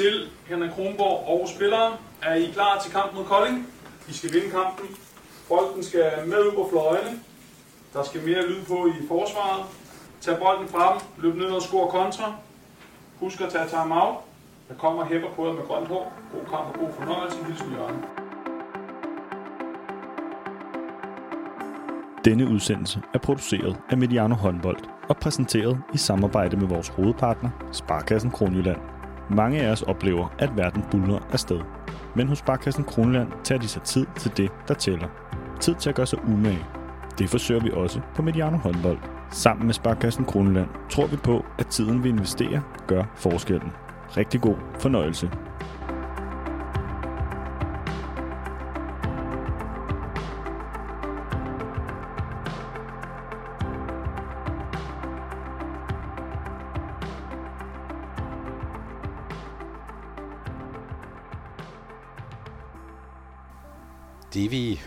til Henrik Kronborg og spillere. Er I klar til kampen mod Kolding? I skal vinde kampen. Bolden skal med ud på fløjene. Der skal mere lyd på i forsvaret. Tag bolden frem, løb ned og score kontra. Husk at tage time out. Der kommer hæpper på jer med grønt hår. God kamp og god fornøjelse. Hilsen Jørgen. Denne udsendelse er produceret af Mediano Håndbold og præsenteret i samarbejde med vores hovedpartner, Sparkassen Kronjylland. Mange af os oplever, at verden buller afsted. Men hos Sparkassen Kronland tager de sig tid til det, der tæller. Tid til at gøre sig umage. Det forsøger vi også på Mediano Håndbold. Sammen med Sparkassen Kronland tror vi på, at tiden vi investerer gør forskellen. Rigtig god fornøjelse.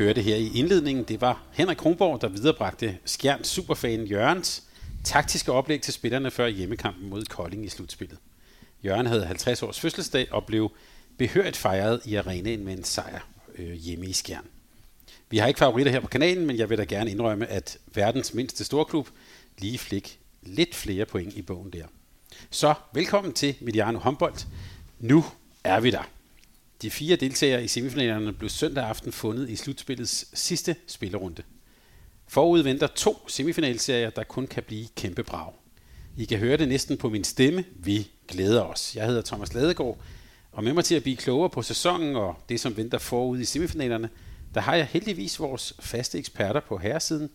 Hørte her i indledningen, det var Henrik Kronborg, der viderebragte Skjerns superfan Jørgens taktiske oplæg til spillerne før hjemmekampen mod Kolding i slutspillet. Jørgen havde 50 års fødselsdag og blev behørigt fejret i arenaen med en sejr øh, hjemme i Skjern. Vi har ikke favoritter her på kanalen, men jeg vil da gerne indrømme, at verdens mindste storklub lige flik lidt flere point i bogen der. Så velkommen til Mediano Humboldt. Nu er vi der. De fire deltagere i semifinalerne blev søndag aften fundet i slutspillets sidste spillerunde. Forud venter to semifinalserier, der kun kan blive kæmpe brag. I kan høre det næsten på min stemme. Vi glæder os. Jeg hedder Thomas Ladegaard, og med mig til at blive klogere på sæsonen og det, som venter forud i semifinalerne, der har jeg heldigvis vores faste eksperter på herresiden.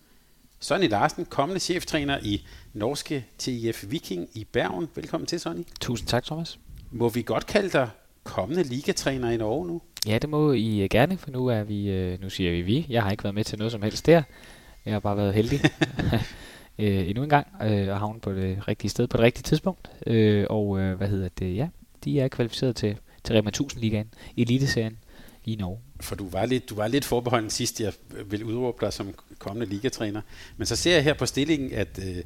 Sonny Larsen, kommende cheftræner i norske TIF Viking i Bergen. Velkommen til, Sonny. Tusind tak, Thomas. Må vi godt kalde dig kommende ligatræner i Norge nu? Ja, det må I øh, gerne, for nu er vi, øh, nu siger vi vi. Jeg har ikke været med til noget som helst der. Jeg har bare været heldig øh, endnu en gang øh, og havnet på det rigtige sted på det rigtige tidspunkt. Øh, og øh, hvad hedder det? Ja, de er kvalificeret til, til Rema 1000 Ligaen, Eliteserien i Norge. For du var lidt, du var lidt forbeholden sidst, jeg vil udråbe dig som kommende ligatræner. Men så ser jeg her på stillingen, at øh,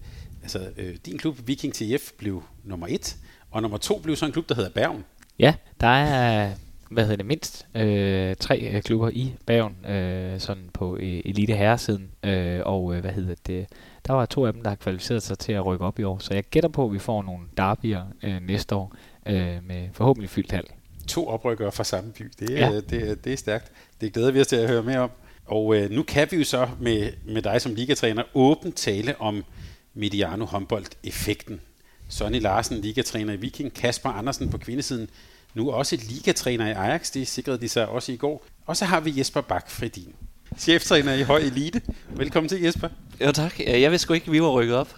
altså, øh, din klub, Viking TF, blev nummer et, og nummer to blev så en klub, der hedder Bergen. Ja, der er hvad hedder det, mindst øh, tre øh, klubber i Bergen, øh, sådan på øh, elite herresiden, øh, og øh, hvad hedder det, der var to af dem, der har kvalificeret sig til at rykke op i år, så jeg gætter på, at vi får nogle derbyer øh, næste år øh, med forhåbentlig fyldt hal. To oprykkere fra samme by, det, ja. det, det, det er stærkt. Det glæder vi os til at høre mere om. Og øh, nu kan vi jo så med, med dig som ligatræner åbent tale om Mediano Humboldt-effekten. Sonny Larsen, ligatræner i Viking, Kasper Andersen på kvindesiden, nu også ligatræner i Ajax, det sikrede de sig også i går. Og så har vi Jesper Bak Fridin, cheftræner i høj elite. Velkommen til Jesper. Jo tak, jeg vidste sgu ikke, at vi var rykket op.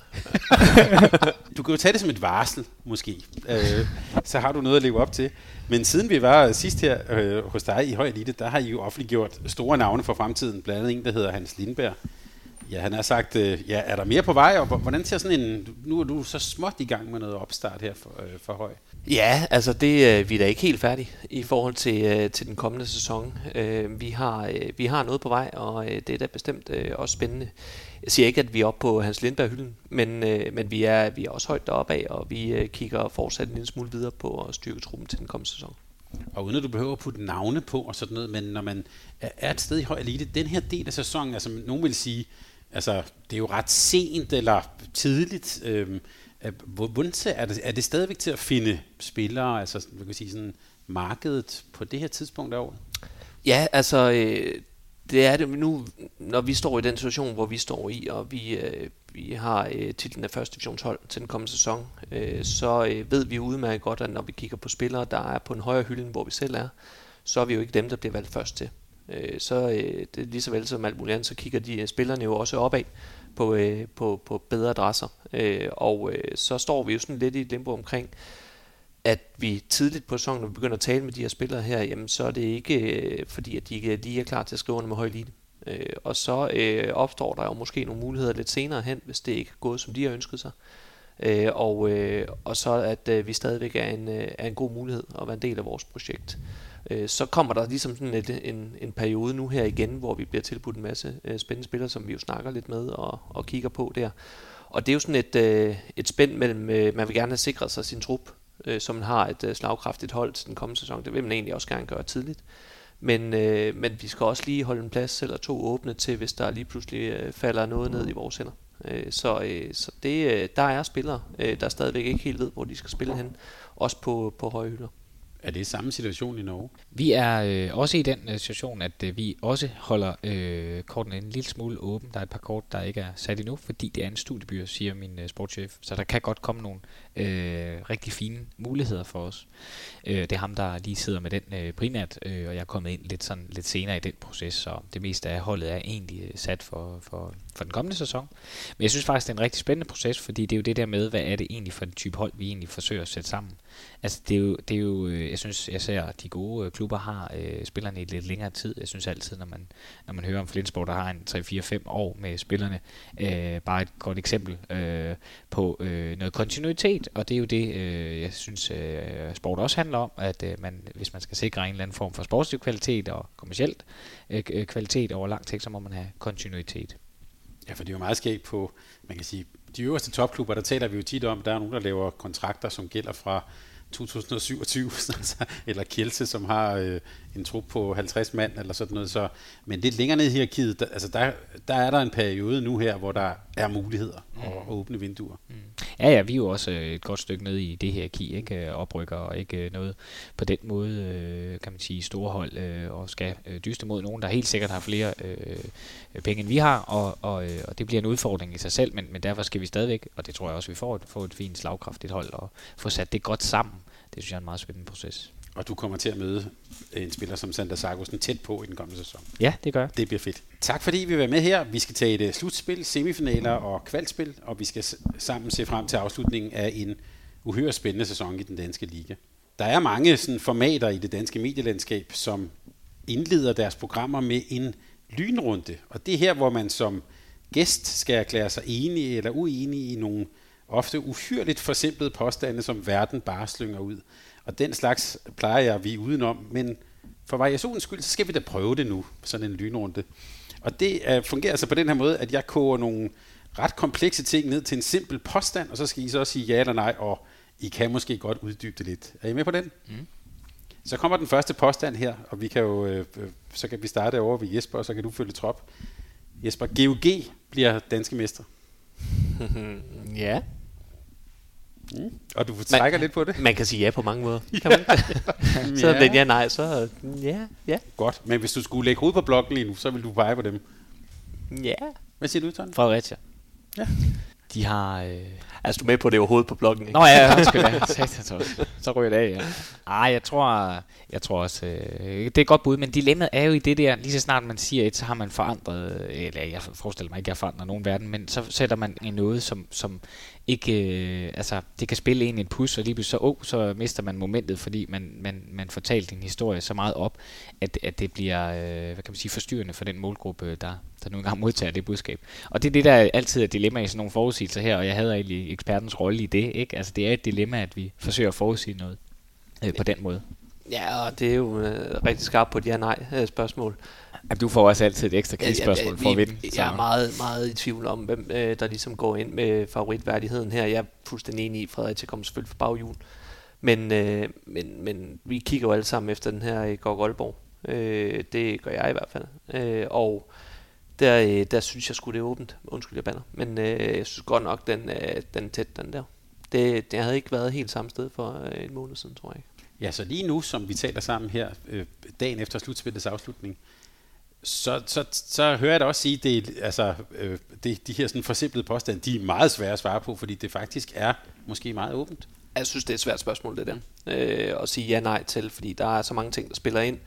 du kan jo tage det som et varsel, måske. Øh, så har du noget at leve op til. Men siden vi var sidst her øh, hos dig i høj elite, der har I jo offentliggjort store navne for fremtiden. Blandt andet en, der hedder Hans Lindberg. Ja, han har sagt, øh, ja, er der mere på vej, og hvordan ser sådan en, nu er du så småt i gang med noget opstart her for, øh, for høj. Ja, altså det øh, vi er da ikke helt færdige i forhold til, øh, til den kommende sæson. Øh, vi, har, øh, vi har noget på vej, og øh, det er da bestemt øh, også spændende. Jeg siger ikke, at vi er oppe på Hans Lindberg-hylden, men, øh, men vi, er, vi er også højt deroppe af, og vi øh, kigger fortsat en lille smule videre på at styrke truppen til den kommende sæson. Og uden at du behøver at putte navne på og sådan noget, men når man er et sted i høj elite, den her del af sæsonen, altså nogen vil sige, altså det er jo ret sent eller tidligt, øh, Hvordan er det, er det stadigvæk til at finde spillere, altså vi kan sige sådan markedet på det her tidspunkt af året? Ja, altså øh, det er det nu, når vi står i den situation, hvor vi står i, og vi, øh, vi har øh, titlen af første divisionshold til den kommende sæson, øh, så øh, ved vi udmærket godt, at når vi kigger på spillere, der er på en højere hylde, hvor vi selv er, så er vi jo ikke dem, der bliver valgt først til. Øh, så øh, det, lige så vel som alt muligt andet, så kigger de øh, spillerne jo også opad på, øh, på, på bedre adresser. Øh, og øh, så står vi jo sådan lidt i et limbo omkring, at vi tidligt på sæsonen, når vi begynder at tale med de her spillere her, jamen så er det ikke øh, fordi, at de ikke lige er klar til at skrive under med høj elite. Øh, og så øh, opstår der jo måske nogle muligheder lidt senere hen, hvis det ikke er gået, som de har ønsket sig. Øh, og, øh, og så at øh, vi stadigvæk er en, øh, er en god mulighed at være en del af vores projekt. Øh, så kommer der ligesom sådan et, en, en periode nu her igen, hvor vi bliver tilbudt en masse øh, spændende spillere, som vi jo snakker lidt med og, og kigger på der. Og det er jo sådan et, øh, et spænd mellem, øh, man vil gerne have sikret sig sin trup øh, så man har et øh, slagkraftigt hold til den kommende sæson. Det vil man egentlig også gerne gøre tidligt. Men, øh, men vi skal også lige holde en plads eller to åbne til, hvis der lige pludselig øh, falder noget ned i vores hænder. Øh, så øh, så det, øh, der er spillere, øh, der stadigvæk ikke helt ved, hvor de skal spille hen. Også på, på høje hylder. Er det samme situation i Norge? Vi er øh, også i den øh, situation, at øh, vi også holder øh, kortene en lille smule åben. Der er et par kort, der ikke er sat endnu, fordi det er en studieby, siger min øh, sportschef. Så der kan godt komme nogle øh, rigtig fine muligheder for os. Øh, det er ham, der lige sidder med den øh, primært, øh, og jeg er kommet ind lidt, sådan, lidt senere i den proces, så det meste af holdet er egentlig øh, sat for, for, for den kommende sæson. Men jeg synes faktisk, det er en rigtig spændende proces, fordi det er jo det der med, hvad er det egentlig for en type hold, vi egentlig forsøger at sætte sammen. Altså det er jo, det er jo øh, jeg synes, jeg ser, at de gode øh, klubber har øh, spillerne i lidt længere tid. Jeg synes altid, når man, når man hører om Flensborg, der har en 3-4-5 år med spillerne, øh, bare et godt eksempel øh, på øh, noget kontinuitet, og det er jo det, øh, jeg synes, øh, sport også handler om, at øh, man, hvis man skal sikre en eller anden form for sportslig kvalitet og kommersielt øh, øh, kvalitet over lang tid, så må man have kontinuitet. Ja, for det er jo meget skægt på, man kan sige, de øverste topklubber, der taler vi jo tit om, der er nogen, der laver kontrakter, som gælder fra 2027, eller Kielse, som har øh, en trup på 50 mand, eller sådan noget. Så, men lidt længere ned i hierarkiet, der, altså der, der er der en periode nu her, hvor der er muligheder mm. og åbne vinduer. Mm. Ja, ja, vi er jo også øh, et godt stykke nede i det her ki, ikke? Øh, oprykker og ikke øh, noget på den måde, kan man sige, store hold, og skal dyste mod nogen, der helt sikkert har flere øh, penge, end vi har, og, og, og det bliver en udfordring i sig selv, men, men derfor skal vi stadigvæk, og det tror jeg også, vi får, få et fint slagkraftigt hold, og få sat det godt sammen. Det synes jeg er en meget spændende proces. Og du kommer til at møde en spiller som Sander Sargussen tæt på i den kommende sæson. Ja, det gør Det bliver fedt. Tak fordi vi var med her. Vi skal tage et uh, slutspil, semifinaler og kvalspil, og vi skal sammen se frem til afslutningen af en uhyre spændende sæson i den danske liga. Der er mange sådan, formater i det danske medielandskab, som indleder deres programmer med en lynrunde. Og det er her, hvor man som gæst skal erklære sig enig eller uenig i nogle ofte uhyrligt forsimplede påstande, som verden bare slynger ud. Og den slags plejer jeg vi udenom, men for variationens skyld, så skal vi da prøve det nu, sådan en lynrunde. Og det uh, fungerer altså på den her måde, at jeg koger nogle ret komplekse ting ned til en simpel påstand, og så skal I så sige ja eller nej, og I kan måske godt uddybe det lidt. Er I med på den? Mm. Så kommer den første påstand her, og vi kan jo, øh, så kan vi starte over ved Jesper, og så kan du følge trop. Jesper, GOG bliver danske mester. ja. Mm. Og du trækker man, lidt på det? Man kan sige ja på mange måder. Kan man så det ja nej, så ja, ja. Godt, men hvis du skulle lægge hovedet på blokken lige nu, så vil du pege på dem. Ja. Hvad siger du, Tony? Fredericia. Ja. De har... Øh... Altså, du er med på det overhovedet på bloggen, ikke? Nå ja, jeg skal det. Så ryger det af, ja. Ej, jeg tror, jeg tror også, øh, det er et godt bud, men dilemmaet er jo i det der, lige så snart man siger et, så har man forandret, eller jeg forestiller mig ikke, at jeg forandrer nogen verden, men så sætter man i noget, som, som ikke, øh, altså det kan spille en en pus, og lige pludselig så, oh, så mister man momentet, fordi man, man, man fortalt en historie så meget op, at, at det bliver, øh, hvad kan man sige, forstyrrende for den målgruppe, der, der nu engang modtager det budskab. Og det er det, der altid er dilemma i sådan nogle forudsigelser her, og jeg havde egentlig ekspertens rolle i det, ikke? Altså det er et dilemma, at vi forsøger at forudsige noget øh, på den måde. Ja, og det er jo øh, rigtig skarpt på et ja-nej-spørgsmål. Øh, Jamen, du får også altid et ekstra krigsspørgsmål for at vinde. Jeg er meget, meget i tvivl om, hvem øh, der ligesom går ind med favoritværdigheden her. Jeg er fuldstændig enig i, Frederik kommer selvfølgelig for baghjul. Men, øh, men, men vi kigger jo alle sammen efter den her i Gorg Aalborg. Øh, det gør jeg i hvert fald. Øh, og der, øh, der synes jeg skulle det er åbent. Undskyld, jeg banner. Men øh, jeg synes godt nok, den, øh, den er tæt, den der. Det, det havde ikke været helt samme sted for øh, en måned siden, tror jeg ikke. Ja, så lige nu, som vi taler sammen her, øh, dagen efter slutspillets afslutning, så, så, så hører jeg da også sige, det, altså, øh, det, de her sådan forsimplede påstande, de er meget svære at svare på, fordi det faktisk er måske meget åbent. Jeg synes, det er et svært spørgsmål, det der. Øh, at sige ja-nej til, fordi der er så mange ting, der spiller ind.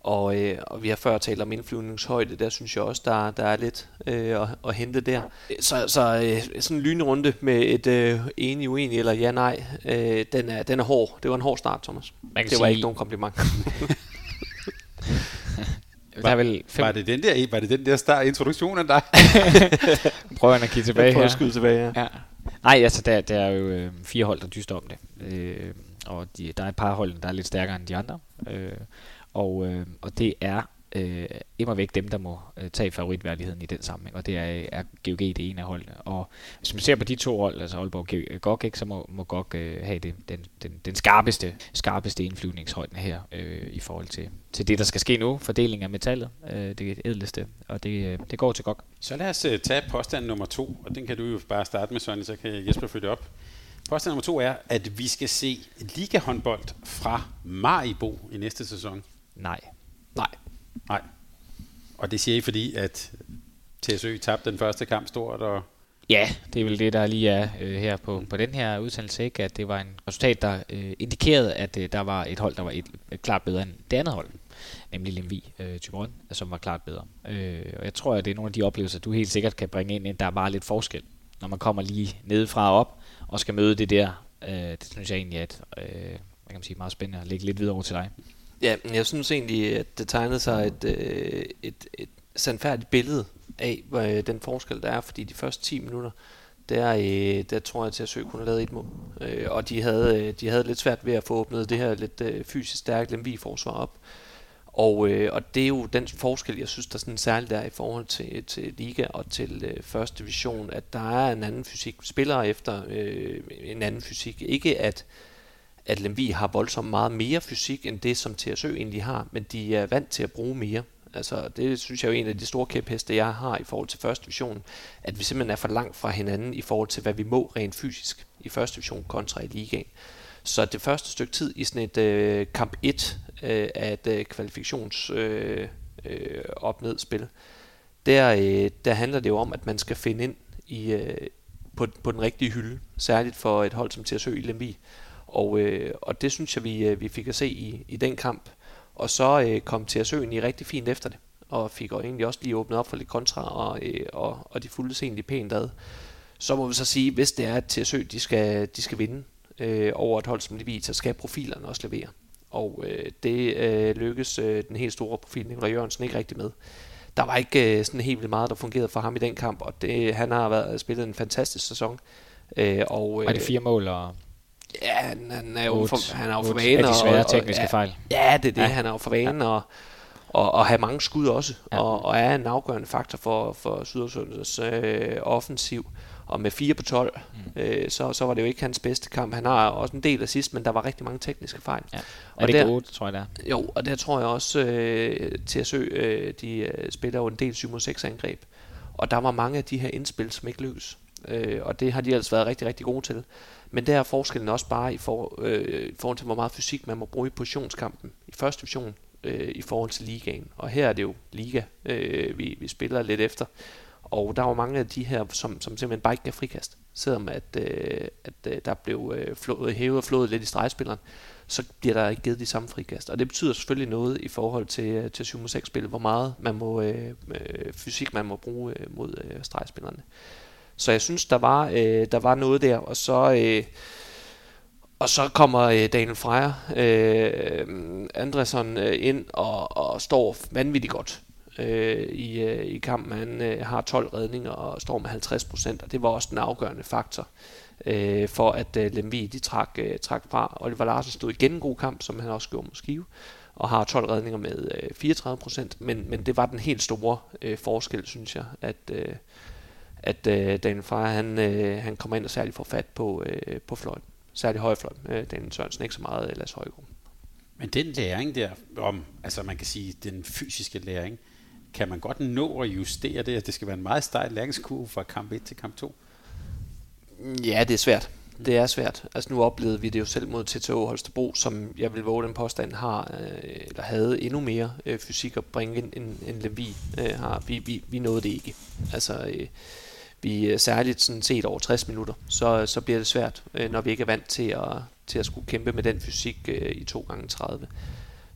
Og, øh, og vi har før talt om indflyvningshøjde, der synes jeg også, der, der er lidt øh, at, at hente der. Så, så øh, sådan en lynrunde med et øh, enig, uenig eller ja-nej, øh, den, er, den er hård. Det var en hård start, Thomas. det var sige... ikke nogen kompliment. Var, der er vel fem... var, det den der, var det den der start introduktion af dig? Prøver at kigge tilbage her. Prøver at tilbage, ja. ja. Nej, altså der, der er jo øh, fire hold, der dyster om det. Øh, og de, der er et par hold, der er lidt stærkere end de andre. Øh, og, øh, og det er øh, immer væk dem, der må øh, tage favoritværdigheden i den sammenhæng, og det er, er GOG det ene af holdene. Og hvis man ser på de to hold, altså Aalborg og GOG, ikke, så må, må GOG øh, have det, den, den, den skarpeste, skarpeste indflyvningshøjde her øh, i forhold til, til det, der skal ske nu, fordeling af metallet, øh, det edleste, og det, øh, det går til GOG. Så lad os uh, tage påstand nummer to, og den kan du jo bare starte med, Sonny, så kan Jesper følge op. Påstand nummer to er, at vi skal se ligahåndbold fra Maribo i næste sæson. Nej. Nej. Nej. Og det siger I, fordi at TSØ tabte den første kamp stort, og Ja, det er vel det, der lige er øh, her på, på den her udsendelse, ikke? at det var en resultat, der øh, indikerede, at øh, der var et hold, der var et, et klart bedre end det andet hold, nemlig Lemvi øh, Tyberon, som var klart bedre. Øh, og jeg tror, at det er nogle af de oplevelser, du helt sikkert kan bringe ind, at der er bare lidt forskel, når man kommer lige nedefra og op, og skal møde det der. Øh, det synes jeg egentlig er øh, kan man sige, meget spændende at lægge lidt videre over til dig. Ja, jeg synes egentlig, at det tegnede sig et, øh, et, et sandfærdigt billede af hvad øh, den forskel, der er, fordi de første 10 minutter, der, øh, der tror jeg, til at søge kunne have lavet et mål. Øh, og de havde, øh, de havde lidt svært ved at få åbnet det her lidt øh, fysisk stærke Lemvi-forsvar op. Og, øh, og det er jo den forskel, jeg synes, der sådan særligt der i forhold til, til Liga og til øh, første division, at der er en anden fysik. Spillere efter øh, en anden fysik. Ikke at, at Lemvi har voldsomt meget mere fysik, end det, som TSØ egentlig har, men de er vant til at bruge mere. Altså, det synes jeg er en af de store kæpheste, jeg har i forhold til første division, at vi simpelthen er for langt fra hinanden i forhold til, hvad vi må rent fysisk i første division kontra i ligaen. Så det første stykke tid i sådan et øh, kamp 1 øh, af et øh, kvalifikations øh, øh, op-ned spil, der, øh, der handler det jo om, at man skal finde ind i, øh, på, på den rigtige hylde, særligt for et hold som TSØ i Lemvi. Og, øh, og det synes jeg, vi, øh, vi fik at se i, i den kamp. Og så øh, kom TSØ'en i rigtig fint efter det, og fik og egentlig også lige åbnet op for lidt kontra, og, øh, og, og de fulgte egentlig pænt ad. Så må vi så sige, hvis det er, at TSØ de skal, de skal vinde øh, over et hold som Levi, så skal profilerne også levere. Og øh, det øh, lykkes øh, den helt store profil, Nikolaj Jørgensen, ikke rigtig med. Der var ikke øh, sådan helt vildt meget, der fungerede for ham i den kamp, og det, han har været, spillet en fantastisk sæson. Øh, og, øh, var det fire mål og Ja, han, han er jo for, han er jo for vane. Af de svære og, tekniske ja, fejl. Ja, det er det. Ja. Han er jo for vane ja. og, og, og have mange skud også. Ja. Og, og er en afgørende faktor for, for Sydersundets øh, offensiv. Og med 4 på 12, mm. øh, så, så var det jo ikke hans bedste kamp. Han har også en del af sidst, men der var rigtig mange tekniske fejl. Ja. Og er det der, godt, tror jeg det er? Jo, og der tror jeg også, øh, TSØ, øh, de øh, spiller jo en del 7-6 angreb. Og der var mange af de her indspil, som ikke lykkedes. Øh, og det har de altså været rigtig, rigtig gode til. Men der er forskellen også bare i, for, øh, i forhold til, hvor meget fysik man må bruge i positionskampen i første division øh, i forhold til ligaen. Og her er det jo liga, øh, vi, vi spiller lidt efter. Og der var mange af de her, som, som simpelthen bare ikke kan frikast. Selvom at, øh, at øh, der blev øh, flået, hævet og flået lidt i stregspilleren, så bliver der ikke givet de samme frikast. Og det betyder selvfølgelig noget i forhold til, øh, til 7 6 spil hvor meget man må, øh, øh, fysik man må bruge øh, mod øh, stregspillerne. Så jeg synes, der var, øh, der var noget der, og så... Øh, og så kommer øh, Daniel Freja øh, Andresson øh, ind og, og står vanvittigt godt øh, i, øh, i kampen. Han øh, har 12 redninger og står med 50 procent, og det var også den afgørende faktor øh, for, at øh, Lemvi de trak, øh, trak fra. Oliver Larsen stod igen en god kamp, som han også gjorde mod Skive, og har 12 redninger med øh, 34 procent, men, men det var den helt store øh, forskel, synes jeg, at... Øh, at øh, Daniel Freja, han, øh, han kommer ind og særligt får fat på, øh, på fløjten. Særligt højfløjten. Øh, Daniel Sørensen ikke så meget, eller Højgaard. Men den læring der, om, altså man kan sige, den fysiske læring, kan man godt nå at justere det, at det skal være en meget stejl læringskurve fra kamp 1 til kamp 2? Ja, det er svært. Det er svært. Altså nu oplevede vi det jo selv mod TTO Holstebro, som jeg vil våge den påstand har, øh, eller havde endnu mere øh, fysik at bringe ind, end, end Lemvi øh, har. Vi, vi, vi nåede det ikke. Altså, øh, vi øh, særligt sådan set over 60 minutter, så, så bliver det svært, øh, når vi ikke er vant til at, til at skulle kæmpe med den fysik øh, i 2 gange 30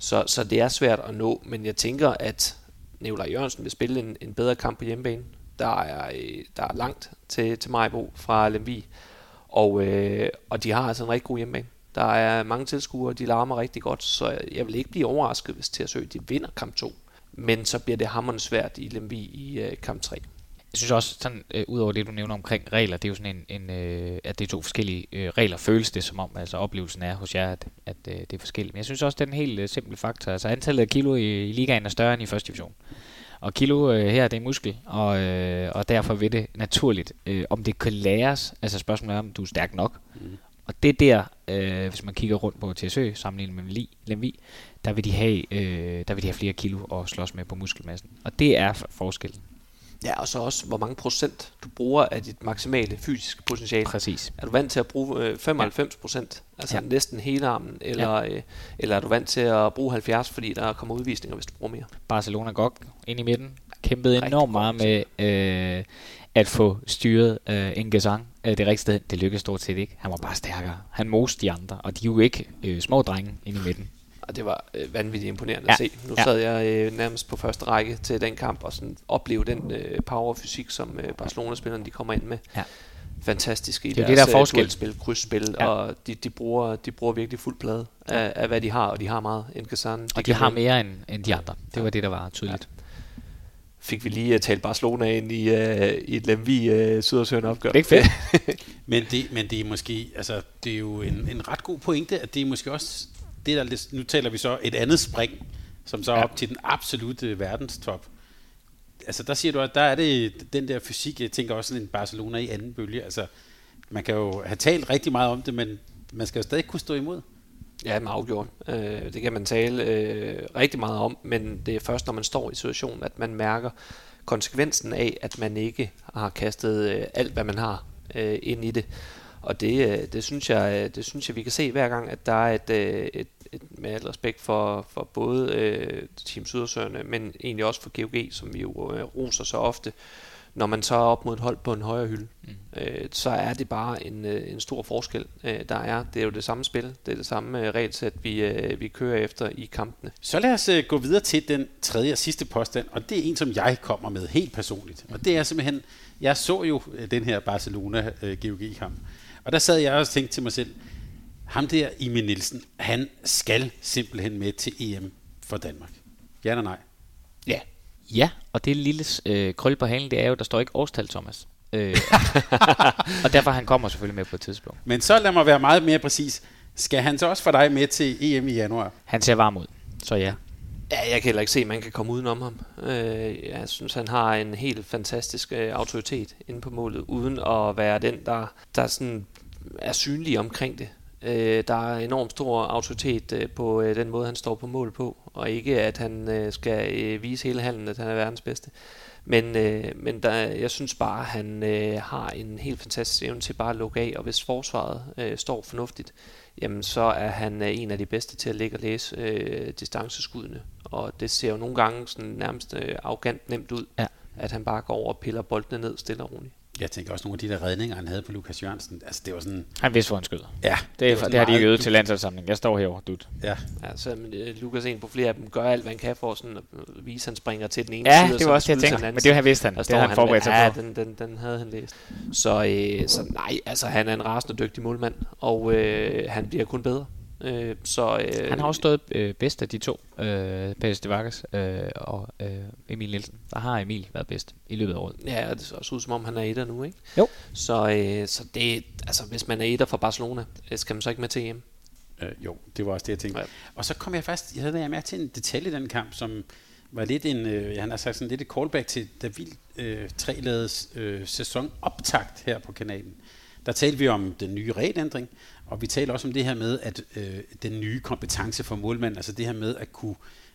så, så det er svært at nå, men jeg tænker, at Nikolaj Jørgensen vil spille en, en bedre kamp på hjemmebane. Der er, øh, der er langt til, til Majbo fra Lemvi, og, øh, og de har altså en rigtig god hjemmebane. Der er mange tilskuere, de larmer rigtig godt, så jeg vil ikke blive overrasket, hvis TSØ de vinder kamp 2. Men så bliver det hammerende svært i Lemvi i øh, kamp 3 jeg synes også, sådan, øh, ud over det, du nævner omkring regler, det er jo sådan en, en øh, at det er to forskellige øh, regler, føles det som om, altså oplevelsen er hos jer, at, at øh, det er forskelligt. Men jeg synes også, det er en helt øh, simpel faktor. Altså antallet af kilo i, i ligaen er større end i første division. Og kilo øh, her, det er muskel, og, øh, og derfor vil det naturligt. Øh, om det kan læres, altså spørgsmålet er, om du er stærk nok. Mm. Og det der, øh, hvis man kigger rundt på TSØ, sammenlignet med Lemvi, der vil de have, øh, der vil de have flere kilo at slås med på muskelmassen. Og det er forskellen. Ja, og så også, hvor mange procent du bruger af dit maksimale fysiske potentiale. Præcis. Er du vant til at bruge øh, 95 procent, altså ja. næsten hele armen, eller, ja. øh, eller er du vant til at bruge 70, fordi der kommer udvisninger, hvis du bruger mere? Barcelona Gok ind i midten, kæmpede Rigtig enormt meget med øh, at få styret øh, Ingesang øh, det rigtige sted. Det lykkedes stort set ikke. Han var bare stærkere. Han moste de andre, og de er jo ikke øh, små drenge ind i midten og det var øh, vanvittigt imponerende ja. at se. Nu ja. sad jeg øh, nærmest på første række til den kamp og sådan opleve den øh, power fysik, som øh, Barcelona-spillerne de kommer ind med. Ja. Fantastisk i det deres det der forskel. spil, krydsspil, ja. og de, de, bruger, de bruger virkelig fuld plade af, af, hvad de har, og de har meget. Enkesan, og de har mere end, end de andre. Det var det, der var tydeligt. Ja fik vi lige uh, talt Barcelona ind i, uh, i et Lemvi uh, Sydersøen opgør. Det er ikke fedt. men, det, men det er måske, altså, det er jo en, en ret god pointe, at det er måske også det der, lidt, nu taler vi så et andet spring, som så er ja. op til den absolute verdenstop. Altså der siger du, at der er det den der fysik, jeg tænker også sådan en Barcelona i anden bølge. Altså man kan jo have talt rigtig meget om det, men man skal jo stadig kunne stå imod. Ja, med afgjort. Øh, det kan man tale øh, rigtig meget om, men det er først, når man står i situationen, at man mærker konsekvensen af, at man ikke har kastet øh, alt, hvad man har øh, ind i det. Og det, øh, det, synes jeg, øh, det synes jeg, vi kan se hver gang, at der er et, øh, et, et med al respekt for, for både øh, Team Sydersøerne, men egentlig også for GOG, som vi jo roser så ofte, når man så er op mod et hold på en højere hylde, mm. øh, så er det bare en, en stor forskel, øh, der er. Det er jo det samme spil, det er det samme øh, regelsæt, vi, øh, vi kører efter i kampene. Så lad os øh, gå videre til den tredje og sidste påstand, og det er en, som jeg kommer med helt personligt. Og det er simpelthen, jeg så jo den her Barcelona-GOG-kamp, øh, og der sad jeg også og tænkte til mig selv, ham der Emil Nielsen, han skal simpelthen med til EM for Danmark. Ja eller nej? Ja. Ja, og det lille øh, krøl på halen, det er jo, der står ikke årstal, Thomas. Øh, og derfor han kommer selvfølgelig med på et tidspunkt. Men så lad mig være meget mere præcis. Skal han så også for dig med til EM i januar? Han ser varm ud, så ja. Ja, jeg kan heller ikke se, at man kan komme udenom ham. Øh, jeg synes, han har en helt fantastisk øh, autoritet inde på målet, uden at være den, der, der sådan er synlig omkring det. Øh, der er enormt stor autoritet øh, på øh, den måde, han står på mål på, og ikke at han øh, skal øh, vise hele handen, at han er verdens bedste. Men, øh, men der, jeg synes bare, at han øh, har en helt fantastisk evne til bare at lukke af, og hvis forsvaret øh, står fornuftigt, jamen så er han øh, en af de bedste til at ligge og læse øh, distanceskuddene. Og det ser jo nogle gange sådan nærmest øh, arrogant nemt ud, ja. at han bare går over og piller boldene ned stille og roligt. Jeg tænker også nogle af de der redninger, han havde på Lukas Jørgensen. Altså, det var sådan... Han vidste, hvor han skød. Ja. Det, det, det har de ikke øvet til landsholdssamling. Jeg står herovre, dude. Ja. ja så uh, Lukas en på flere af dem gør alt, hvad han kan for sådan at vise, at han springer til den ene ja, side. Ja, det var også det, jeg tænkte. Men det har vidst han. Det har han forberedt sig ja, den, den, den havde han læst. Så, øh, så nej, altså han er en rasende dygtig målmand, og øh, han bliver kun bedre. Øh, så, øh, han har også stået øh, bedst af de to, øh, Pérez de Vargas øh, og øh, Emil Nielsen. Der har Emil været bedst i løbet af året. Ja, og det ser også ud som om, han er etter nu, ikke? Jo. Så, øh, så det, altså, hvis man er etter fra Barcelona, øh, skal man så ikke med til hjem? Øh, jo, det var også det, jeg tænkte. Ja. Og så kom jeg fast, jeg havde med til en detalje i den kamp, som var lidt en, øh, han har sagt sådan lidt et callback til David øh, tre lavede øh, sæsonoptakt her på kanalen. Der talte vi om den nye regelændring, og vi taler også om det her med, at øh, den nye kompetence for målmand, altså det her med at kunne,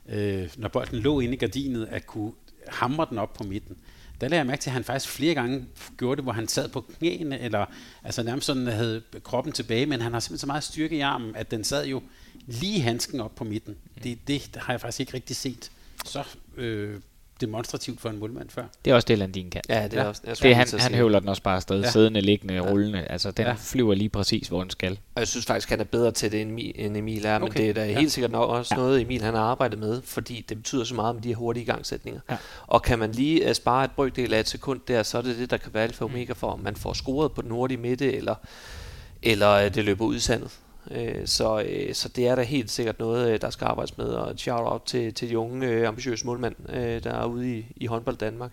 øh, når bolden lå inde i gardinet, at kunne hamre den op på midten. Der lagde jeg mærke til, at han faktisk flere gange gjorde det, hvor han sad på knæene, eller altså nærmest sådan havde kroppen tilbage, men han har simpelthen så meget styrke i armen, at den sad jo lige handsken op på midten. Det, det har jeg faktisk ikke rigtig set så øh, demonstrativt for en målmand før. Det er også det, Landin kan. Ja, det er ja. også. Jeg det er, han, han høvler den også bare afsted, ja. siddende, liggende, ja. rullende. Altså, den ja. flyver lige præcis, hvor den skal. Og jeg synes faktisk, han er bedre til det, end Emil er, okay. men det er da ja. helt sikkert nok også ja. noget, Emil han har arbejdet med, fordi det betyder så meget med de her hurtige gangsætninger. Ja. Og kan man lige uh, spare et brøkdel af et sekund der, så er det det, der kan være alfa omega for, om man får scoret på den hurtige midte, eller, eller uh, det løber ud i sandet. Øh, så, øh, så det er da helt sikkert noget, øh, der skal arbejdes med, og shout out til, til de unge øh, ambitiøse målmænd, øh, der er ude i, i håndbold Danmark,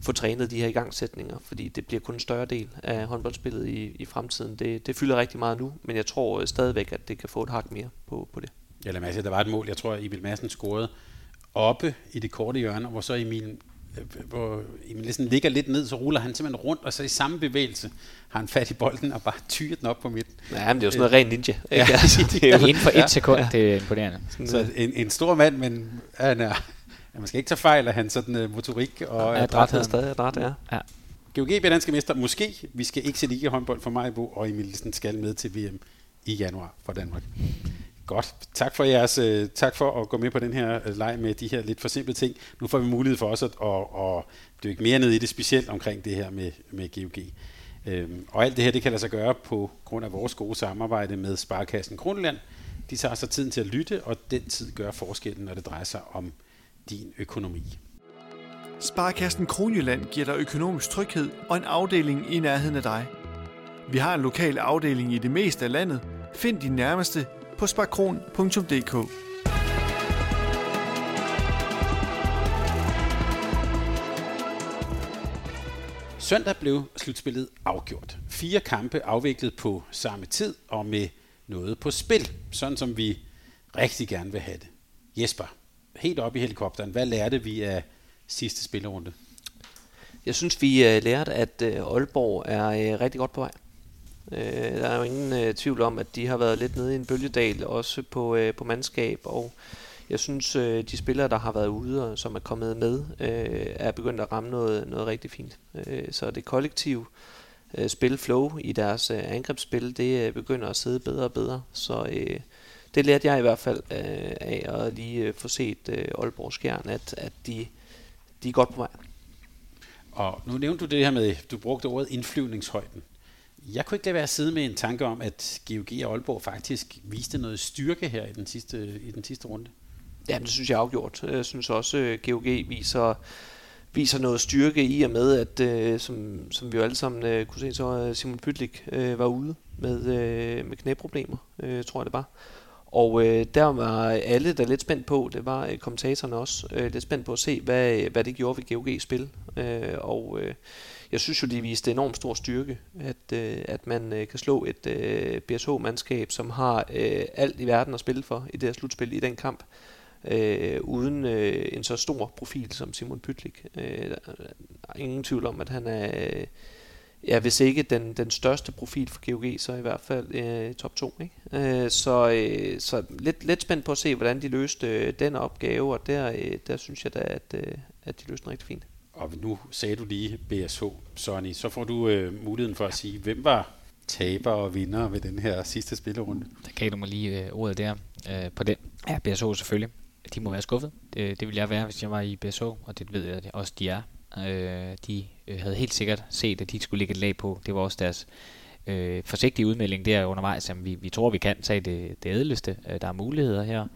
få trænet de her igangsætninger, fordi det bliver kun en større del af håndboldspillet i, i fremtiden. Det, det fylder rigtig meget nu, men jeg tror øh, stadigvæk, at det kan få et hak mere på, på det. Ja, lad mig der var et mål, jeg tror, Emil Madsen scorede oppe i det korte hjørne, hvor så Emil hvor Emil ligesom ligger lidt ned, så ruller han simpelthen rundt, og så i samme bevægelse har han fat i bolden og bare tyrer den op på midten. Ja, men det er jo sådan noget ren ninja. Ja, det er jo inden for et sekund, ja. det er imponerende. Så en, en stor mand, men han er, ja, man skal ikke tage fejl af hans sådan, uh, motorik og ja, adræthed. stadig adræt, ja. ja. GOG bliver danske mester. Måske. Vi skal ikke se lige håndbold for mig, og Emil skal med til VM i januar for Danmark. Godt. Tak for jeres, øh, tak for at gå med på den her øh, leg med de her lidt for simple ting. Nu får vi mulighed for også at, at, at dykke mere ned i det, specielt omkring det her med, med GOG. Øhm, og alt det her, det kan lade sig gøre på grund af vores gode samarbejde med Sparkassen Kronland. De tager sig tiden til at lytte, og den tid gør forskellen, når det drejer sig om din økonomi. Sparkassen Kronjylland giver dig økonomisk tryghed og en afdeling i nærheden af dig. Vi har en lokal afdeling i det meste af landet. Find din nærmeste på sparkron.dk. Søndag blev slutspillet afgjort. Fire kampe afviklet på samme tid og med noget på spil, sådan som vi rigtig gerne vil have det. Jesper, helt op i helikopteren, hvad lærte vi af sidste spillerunde? Jeg synes, vi øh, lærte, at øh, Aalborg er øh, rigtig godt på vej. Øh, der er jo ingen øh, tvivl om, at de har været lidt nede i en bølgedal, også på, øh, på mandskab, og jeg synes, øh, de spillere, der har været ude og som er kommet med, øh, er begyndt at ramme noget, noget rigtig fint. Øh, så det kollektive øh, spil flow i deres øh, angrebsspil, det øh, begynder at sidde bedre og bedre. Så øh, det lærte jeg i hvert fald øh, af at lige øh, få set øh, Aalborg Skjern, at, at de, de er godt på vej. Og nu nævnte du det her med, du brugte ordet indflyvningshøjden. Jeg kunne ikke lade være at sidde med en tanke om, at GOG og Aalborg faktisk viste noget styrke her i den sidste, i den sidste runde. Ja, det synes jeg afgjort. Jeg synes også, øh, at GOG viser, viser noget styrke i og med, at øh, som, som vi jo alle sammen øh, kunne se, så øh, Simon Pytlik øh, var ude med, øh, med knæproblemer, tror jeg det var. Og øh, der var alle der lidt spændt på, det var øh, kommentatorerne også, øh, lidt spændt på at se, hvad, hvad det gjorde ved GOG spil. Øh, og øh, jeg synes jo, de viste enormt stor styrke, at, øh, at man øh, kan slå et øh, BSH-mandskab, som har øh, alt i verden at spille for i det her slutspil i den kamp, øh, uden øh, en så stor profil som Simon Pytlik. Øh, der er ingen tvivl om, at han er, øh, ja, hvis ikke den, den største profil for GOG, så i hvert fald øh, top 2. Ikke? Øh, så øh, så lidt, lidt spændt på at se, hvordan de løste øh, den opgave, og der, øh, der synes jeg da, at, øh, at de løste den rigtig fint og nu sagde du lige BSH, Sonny, så får du øh, muligheden for at sige, hvem var taber og vinder ved den her sidste spillerunde? Der gav du mig lige øh, ordet der øh, på den. Ja, BSH selvfølgelig. De må være skuffet. Det, det ville jeg være, hvis jeg var i BSH, og det ved jeg også, de er. Øh, de øh, havde helt sikkert set, at de skulle lægge et lag på. Det var også deres øh, forsigtige udmelding der undervejs, at vi, vi tror, vi kan tage det, det ædleste. Øh, der er muligheder her.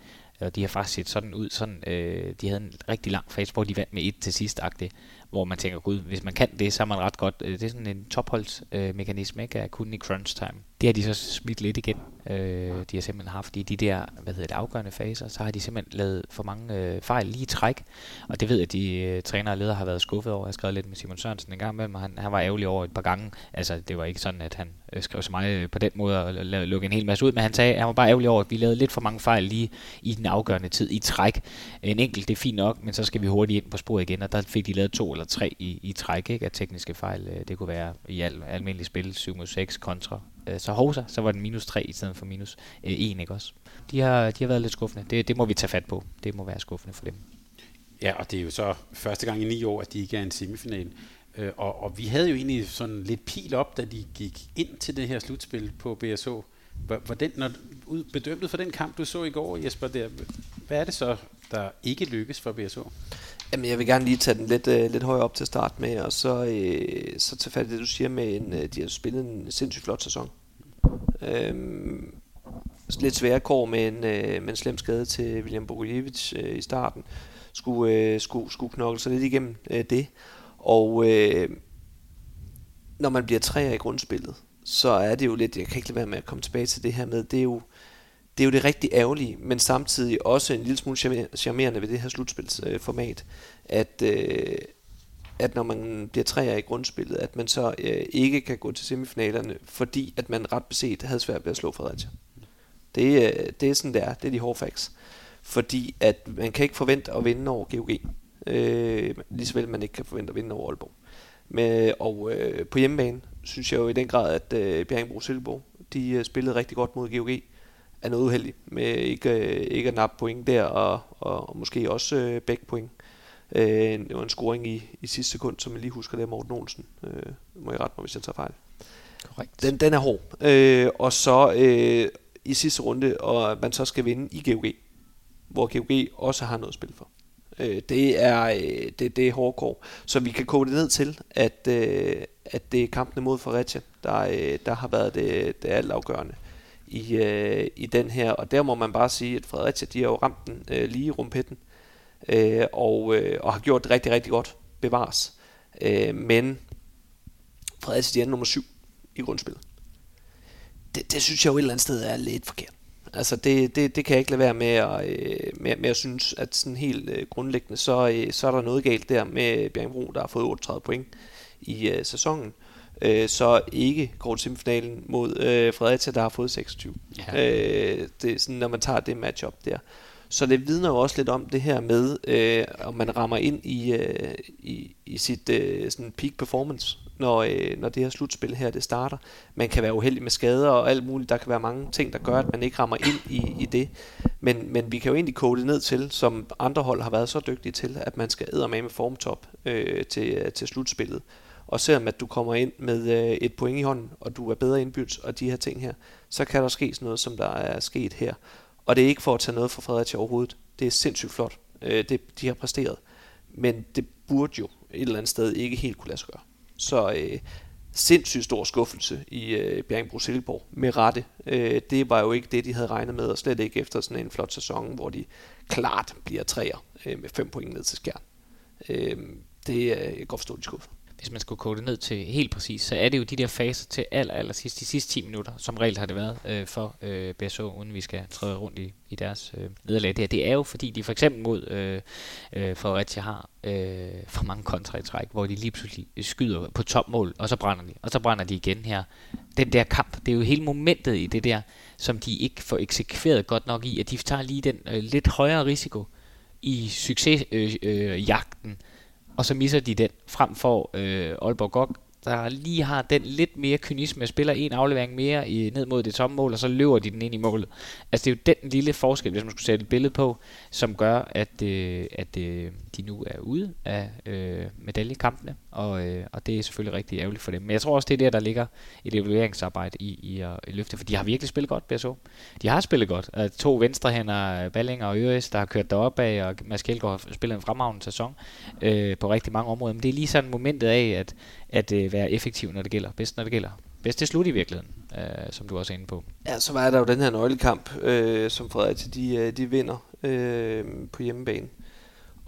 Og de har faktisk set sådan ud, sådan, øh, de havde en rigtig lang fase, hvor de vandt med et til sidst -agtigt, hvor man tænker, gud, hvis man kan det, så er man ret godt. Øh, det er sådan en topholdsmekanisme, øh, ikke? At kun i crunch time. Det har de så smidt lidt igen. Øh, de har simpelthen haft i de der, hvad hedder det, afgørende faser, så har de simpelthen lavet for mange øh, fejl lige i træk. Og det ved jeg, at de øh, trænere og ledere har været skuffet over. Jeg skrev lidt med Simon Sørensen en gang med mig. Han, han var ærgerlig over et par gange. Altså, det var ikke sådan, at han øh, skrev så meget øh, på den måde og lavede, lukke en hel masse ud, men han sagde, at han var bare ærgerlig over, at vi lavede lidt for mange fejl lige i den afgørende tid i træk. En enkelt, det er fint nok, men så skal vi hurtigt ind på sporet igen, og der fik de lavet to eller tre i, i træk ikke, af tekniske fejl. Øh, det kunne være i al, almindelig spil 7 mod 6 kontra. Øh, så hovsa, så var den minus 3 i stedet for minus øh, 1, ikke også? De har, de har været lidt skuffende. Det, det må vi tage fat på. Det må være skuffende for dem. Ja, og det er jo så første gang i ni år, at de ikke er en semifinal. Øh, og, og vi havde jo egentlig sådan lidt pil op, da de gik ind til det her slutspil på BSH. Hvordan, når ud, bedømmet for den kamp, du så i går, Jesper, der, hvad er det så, der ikke lykkes for BSH? Jamen, jeg vil gerne lige tage den lidt, øh, lidt højere op til start med, og så, øh, så tage fat i det, du siger med, en, øh, de har spillet en sindssygt flot sæson. Øhm, lidt svære kår med en, øh, med en slem skade til William Bogojevic øh, i starten. Skulle, øh, skulle, skulle knokle sig lidt igennem øh, det. Og øh, når man bliver træer i grundspillet, så er det jo lidt, jeg kan ikke lade være med at komme tilbage til det her med, det er jo, det er jo det rigtig ærgerlige, men samtidig også en lille smule charmerende ved det her slutspilsformat, at, øh, at når man bliver træer i grundspillet, at man så øh, ikke kan gå til semifinalerne, fordi at man ret beset havde svært ved at slå Fredericia. Det, øh, det er sådan, det er. Det er de hårde facts. Fordi at man kan ikke forvente at vinde over GOG. Øh, lige vel man ikke kan forvente at vinde over Aalborg. Men, og øh, på hjemmebane synes jeg jo i den grad, at øh, Bjerringbro Silkeborg, de øh, spillede rigtig godt mod GOG. Er noget uheldig med ikke, øh, ikke at nappe point der, og, og, og måske også øh, begge point. Øh, det var en scoring i, i sidste sekund, som jeg lige husker, det er Morten Olsen. Øh, må jeg rette mig, hvis jeg tager fejl. Korrekt. Den, den er hård. Øh, og så øh, i sidste runde, og man så skal vinde i GOG, hvor GOG også har noget at spille for. Øh, det er øh, det, det er hårdcore. Så vi kan koge det ned til, at, øh, at det er kampene mod Fredericia, der, øh, der har været det, det altafgørende i, øh, i den her. Og der må man bare sige, at Fredericia, de har jo ramt den øh, lige i rumpetten, øh, og, øh, og har gjort det rigtig, rigtig godt bevares. Øh, men Fredericia, de er nummer syv i grundspillet. Det, det synes jeg jo et eller andet sted er lidt forkert. Altså det, det, det kan jeg ikke lade være med at, øh, med, med at synes, at sådan helt øh, grundlæggende, så, øh, så er der noget galt der med Bjergbro, der har fået 38 point i øh, sæsonen. Øh, så ikke går til semifinalen mod øh, Fredericia, der har fået 26. Ja. Øh, det er sådan, når man tager det matchup der. Så det vidner jo også lidt om det her med, øh, om man rammer ind i, øh, i, i sit øh, sådan peak performance når, øh, når det her slutspil her det starter. Man kan være uheldig med skader og alt muligt. Der kan være mange ting, der gør, at man ikke rammer ind i, i det. Men, men vi kan jo egentlig kode det ned til, som andre hold har været så dygtige til, at man skal med med formtop øh, til, til slutspillet. Og selvom at du kommer ind med øh, et point i hånden, og du er bedre indbydt og de her ting her, så kan der ske sådan noget, som der er sket her. Og det er ikke for at tage noget fra Fredericia overhovedet. Det er sindssygt flot, øh, det de har præsteret. Men det burde jo et eller andet sted ikke helt kunne lade sig gøre. Så øh, sindssygt stor skuffelse i øh, Bjergbro Silkeborg med rette. Øh, det var jo ikke det, de havde regnet med, og slet ikke efter sådan en flot sæson, hvor de klart bliver træer øh, med fem point ned til skjern. Øh, det er jeg godt forstå, de skuffet hvis man skulle kode det ned til helt præcis, så er det jo de der faser til aller, aller sidst, de sidste 10 minutter, som regel har det været øh, for øh, BSO, uden vi skal træde rundt i, i deres øh, nederlag. Det, det er jo fordi, de for eksempel mod øh, øh, Fredericia har øh, for mange kontratræk, hvor de lige pludselig skyder på topmål, og så brænder de, og så brænder de igen her. Den der kamp, det er jo hele momentet i det der, som de ikke får eksekveret godt nok i, at de tager lige den øh, lidt højere risiko i succesjagten, øh, øh, og så misser de den frem for øh, Aalborg Gok, der lige har den lidt mere kynisme, spiller en aflevering mere i, ned mod det tomme mål, og så løber de den ind i målet. Altså det er jo den lille forskel, hvis man skulle sætte et billede på, som gør, at, øh, at øh, de nu er ude af øh, medaljekampene, og, øh, og det er selvfølgelig rigtig ærgerligt for dem. Men jeg tror også, det er der, der ligger et evalueringsarbejde i, i at løfte, for de har virkelig spillet godt, BSO. De har spillet godt. Uh, to venstrehænder, Balling og Øres, der har kørt derop af, og Mads Kjeldgaard har spillet en fremragende sæson øh, på rigtig mange områder. Men det er lige sådan momentet af, at, at øh, være effektiv, når det gælder. Bedst, når det gælder. Bedst til slut i virkeligheden, øh, som du også er inde på. Ja, så var der jo den her nøglekamp, øh, som Fredericia de, øh, de vinder øh, på hjemmebane.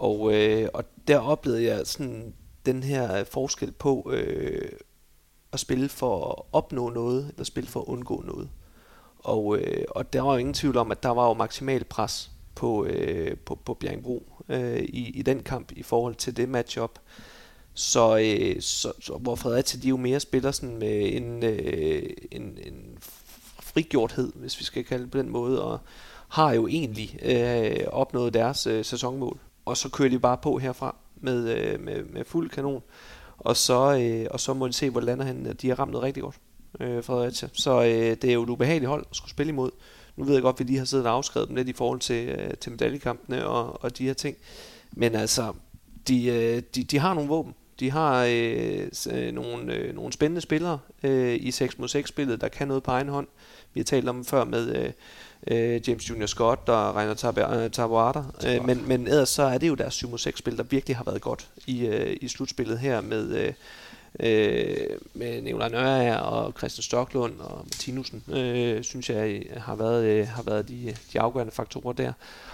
Og, øh, og der oplevede jeg sådan den her øh, forskel på øh, at spille for at opnå noget, eller spille for at undgå noget. Og, øh, og der var jo ingen tvivl om, at der var jo maksimal pres på, øh, på, på Bjergbro øh, i, i den kamp i forhold til det matchup. Så, øh, så, så hvor Fredericia de jo mere spiller sådan med en, øh, en, en frigjorthed, hvis vi skal kalde det på den måde, og har jo egentlig øh, opnået deres øh, sæsonmål. Og så kører de bare på herfra med, øh, med, med fuld kanon. Og så, øh, og så må de se, hvor lander han. De har ramt noget rigtig godt, øh, Fredericia. Så øh, det er jo et ubehageligt hold at skulle spille imod. Nu ved jeg godt, at vi lige har siddet og afskrevet dem lidt i forhold til, øh, til medaljekampene og, og de her ting. Men altså, de, øh, de, de har nogle våben. De har øh, øh, nogle, øh, nogle spændende spillere øh, i 6 mod 6 spillet, der kan noget på egen hånd. Vi har talt om før med øh, øh, James Junior Scott og Reiner Tabuada. Øh, men, men ellers så er det jo deres 7 mod 6 spil, der virkelig har været godt i, øh, i slutspillet her med... Øh, øh, med Nicolaj Nørre og Christian Stoklund og Martinussen, øh, synes jeg har været, øh, har været de, de afgørende faktorer der.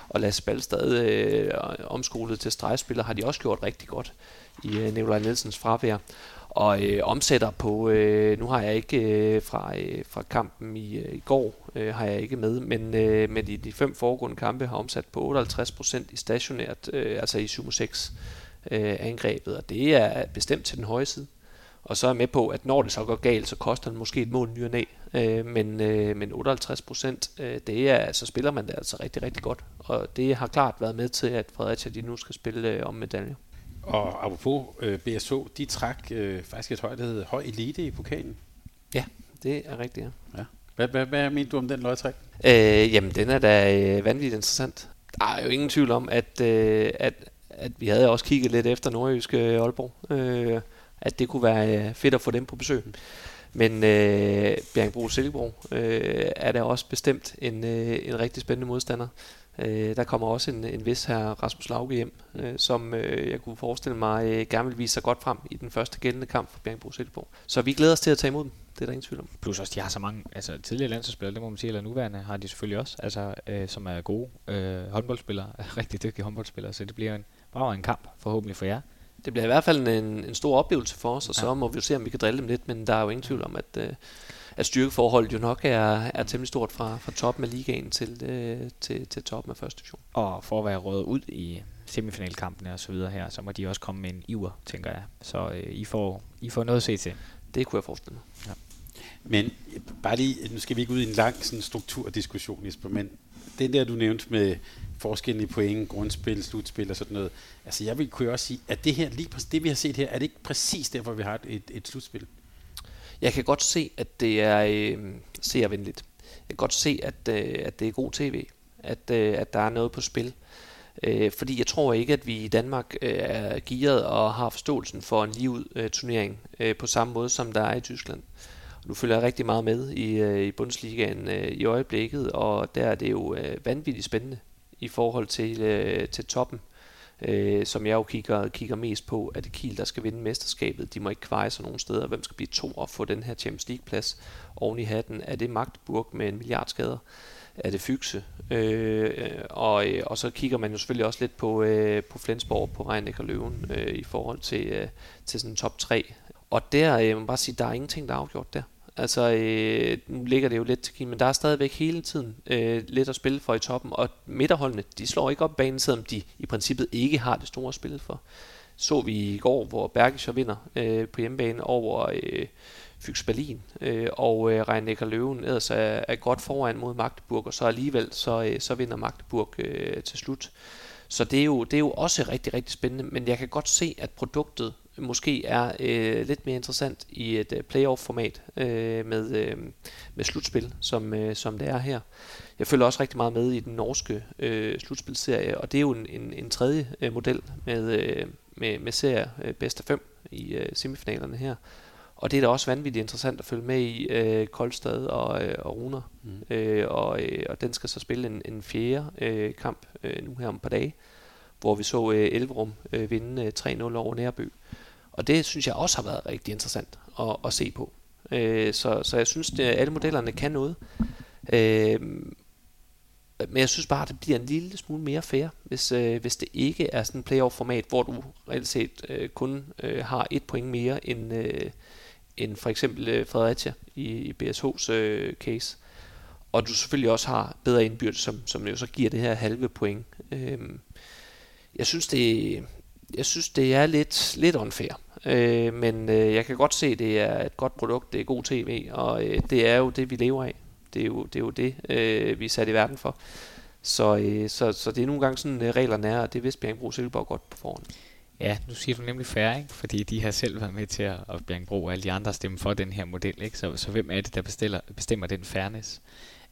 Og Lasse Balstad, øh, omskolet til stregspiller, har de også gjort rigtig godt i øh, Nikolaj Nielsens fravær og øh, omsætter på, øh, nu har jeg ikke øh, fra, øh, fra kampen i, øh, i går, øh, har jeg ikke med, men øh, med de, de fem foregående kampe har omsat på 58% i stationært, øh, altså i Sumo 6 øh, angrebet, og det er bestemt til den høje side. Og så er jeg med på, at når det så går galt, så koster det måske et mål ny og næ. Øh, men, øh, men 58 procent, øh, det er, så spiller man det altså rigtig, rigtig godt. Og det har klart været med til, at Fredericia de nu skal spille øh, om medalje. Og apropos øh, BSH, de trak øh, faktisk et højt, der hedder høj elite i pokalen. Ja, det er rigtigt, ja. ja. Hvad, hvad, hvad mener du om den løgtræk? Øh, jamen, den er da øh, vanvittigt interessant. Der er jo ingen tvivl om, at, øh, at, at vi havde også kigget lidt efter nordjyske Aalborg. Øh, at det kunne være øh, fedt at få dem på besøg. Men øh, Bjergbro Silkeborg øh, er der også bestemt en, øh, en rigtig spændende modstander. Øh, der kommer også en, en vis her Rasmus Lauge hjem, øh, som øh, jeg kunne forestille mig øh, gerne vil vise sig godt frem i den første gældende kamp for Bjergbro Silkeborg. Så vi glæder os til at tage imod dem. Det er der ingen tvivl om. Plus også, de har så mange altså, tidligere landsholdsspillere, det må man sige, eller nuværende har de selvfølgelig også, altså, øh, som er gode øh, håndboldspillere, rigtig dygtige håndboldspillere, så det bliver en, bare en kamp forhåbentlig for jer det bliver i hvert fald en, en stor oplevelse for os, og så ja. må vi jo se, om vi kan drille dem lidt, men der er jo ingen tvivl om, at, øh, at styrkeforholdet jo nok er, er temmelig stort fra, fra toppen af ligaen til, øh, til, til toppen af første division. Og for at være rådet ud i semifinalkampene og så videre her, så må de også komme med en iver, tænker jeg. Så øh, I, får, I får noget at se til. Det kunne jeg forestille mig. Ja. Men bare lige, nu skal vi ikke ud i en lang sådan, strukturdiskussion, Jesper, men det der, du nævnte med forskellen i point, grundspil, slutspil og sådan noget. Altså jeg vil, kunne jo også sige, at det her, lige det vi har set her, er det ikke præcis derfor, vi har et, et slutspil? Jeg kan godt se, at det er øh, seervenligt. Jeg kan godt se, at, øh, at det er god tv. At, øh, at der er noget på spil. Øh, fordi jeg tror ikke, at vi i Danmark øh, er gearet og har forståelsen for en livud øh, turnering øh, på samme måde, som der er i Tyskland. Nu følger jeg rigtig meget med i, øh, i Bundesligaen øh, i øjeblikket, og der er det jo øh, vanvittigt spændende i forhold til, øh, til toppen, øh, øh, som jeg jo kigger, kigger mest på. at det Kiel, der skal vinde mesterskabet? De må ikke kveje sig nogen steder. Hvem skal blive to og få den her Champions League-plads oven i hatten? Er det Magdeburg med en milliard skader? Er det Fygse? Øh, og, øh, og så kigger man jo selvfølgelig også lidt på, øh, på Flensborg, på Reinek og Løven øh, i forhold til, øh, til sådan top 3. Og der, øh, man bare sige, der er ingenting, der er afgjort der. Altså, øh, nu ligger det jo lidt til Kim, men der er stadigvæk hele tiden øh, lidt at spille for i toppen, og midterholdene, de slår ikke op banen, selvom de i princippet ikke har det store at spille for. Så vi i går, hvor Bergischer vinder øh, på hjemmebane over øh, Fyks Berlin, øh, og øh, Reinecker Løven ellers er, er godt foran mod Magdeburg, og så alligevel så, øh, så vinder Magdeburg øh, til slut. Så det er, jo, det er jo også rigtig, rigtig spændende, men jeg kan godt se, at produktet måske er øh, lidt mere interessant i et øh, playoff-format øh, med, øh, med slutspil, som, øh, som det er her. Jeg følger også rigtig meget med i den norske øh, slutspilserie, og det er jo en, en, en tredje øh, model med, øh, med, med serie øh, bedst af fem i øh, semifinalerne her. Og det er da også vanvittigt interessant at følge med i øh, Koldstad og, øh, og Runer. Mm. Øh, og, øh, og den skal så spille en, en fjerde øh, kamp øh, nu her om et par dage, hvor vi så øh, Elverum øh, vinde øh, 3-0 over Nærby. Øh, og det synes jeg også har været rigtig interessant at, at se på. Øh, så, så jeg synes, at alle modellerne kan noget. Øh, men jeg synes bare, at det bliver en lille smule mere fair, hvis, øh, hvis det ikke er sådan en playoff-format, hvor du reelt set øh, kun øh, har et point mere end, øh, end for eksempel øh, Fredericia i, i BSH's øh, case. Og du selvfølgelig også har bedre indbyrdes, som, som jo så giver det her halve point. Øh, jeg synes, det, jeg synes, det er lidt, lidt unfair. Øh, men øh, jeg kan godt se, at det er et godt produkt, det er god tv, og øh, det er jo det, vi lever af. Det er jo det, er jo det øh, vi er sat i verden for. Så, øh, så, så det er nogle gange sådan, øh, reglerne er, og det vidste Bjergbro Silkeborg godt på forhånd. Ja, nu siger du nemlig færre, ikke? fordi de har selv været med til at, at Bjergbro og alle de andre stemme for den her model. Ikke? Så, så hvem er det, der bestiller, bestemmer den fairness?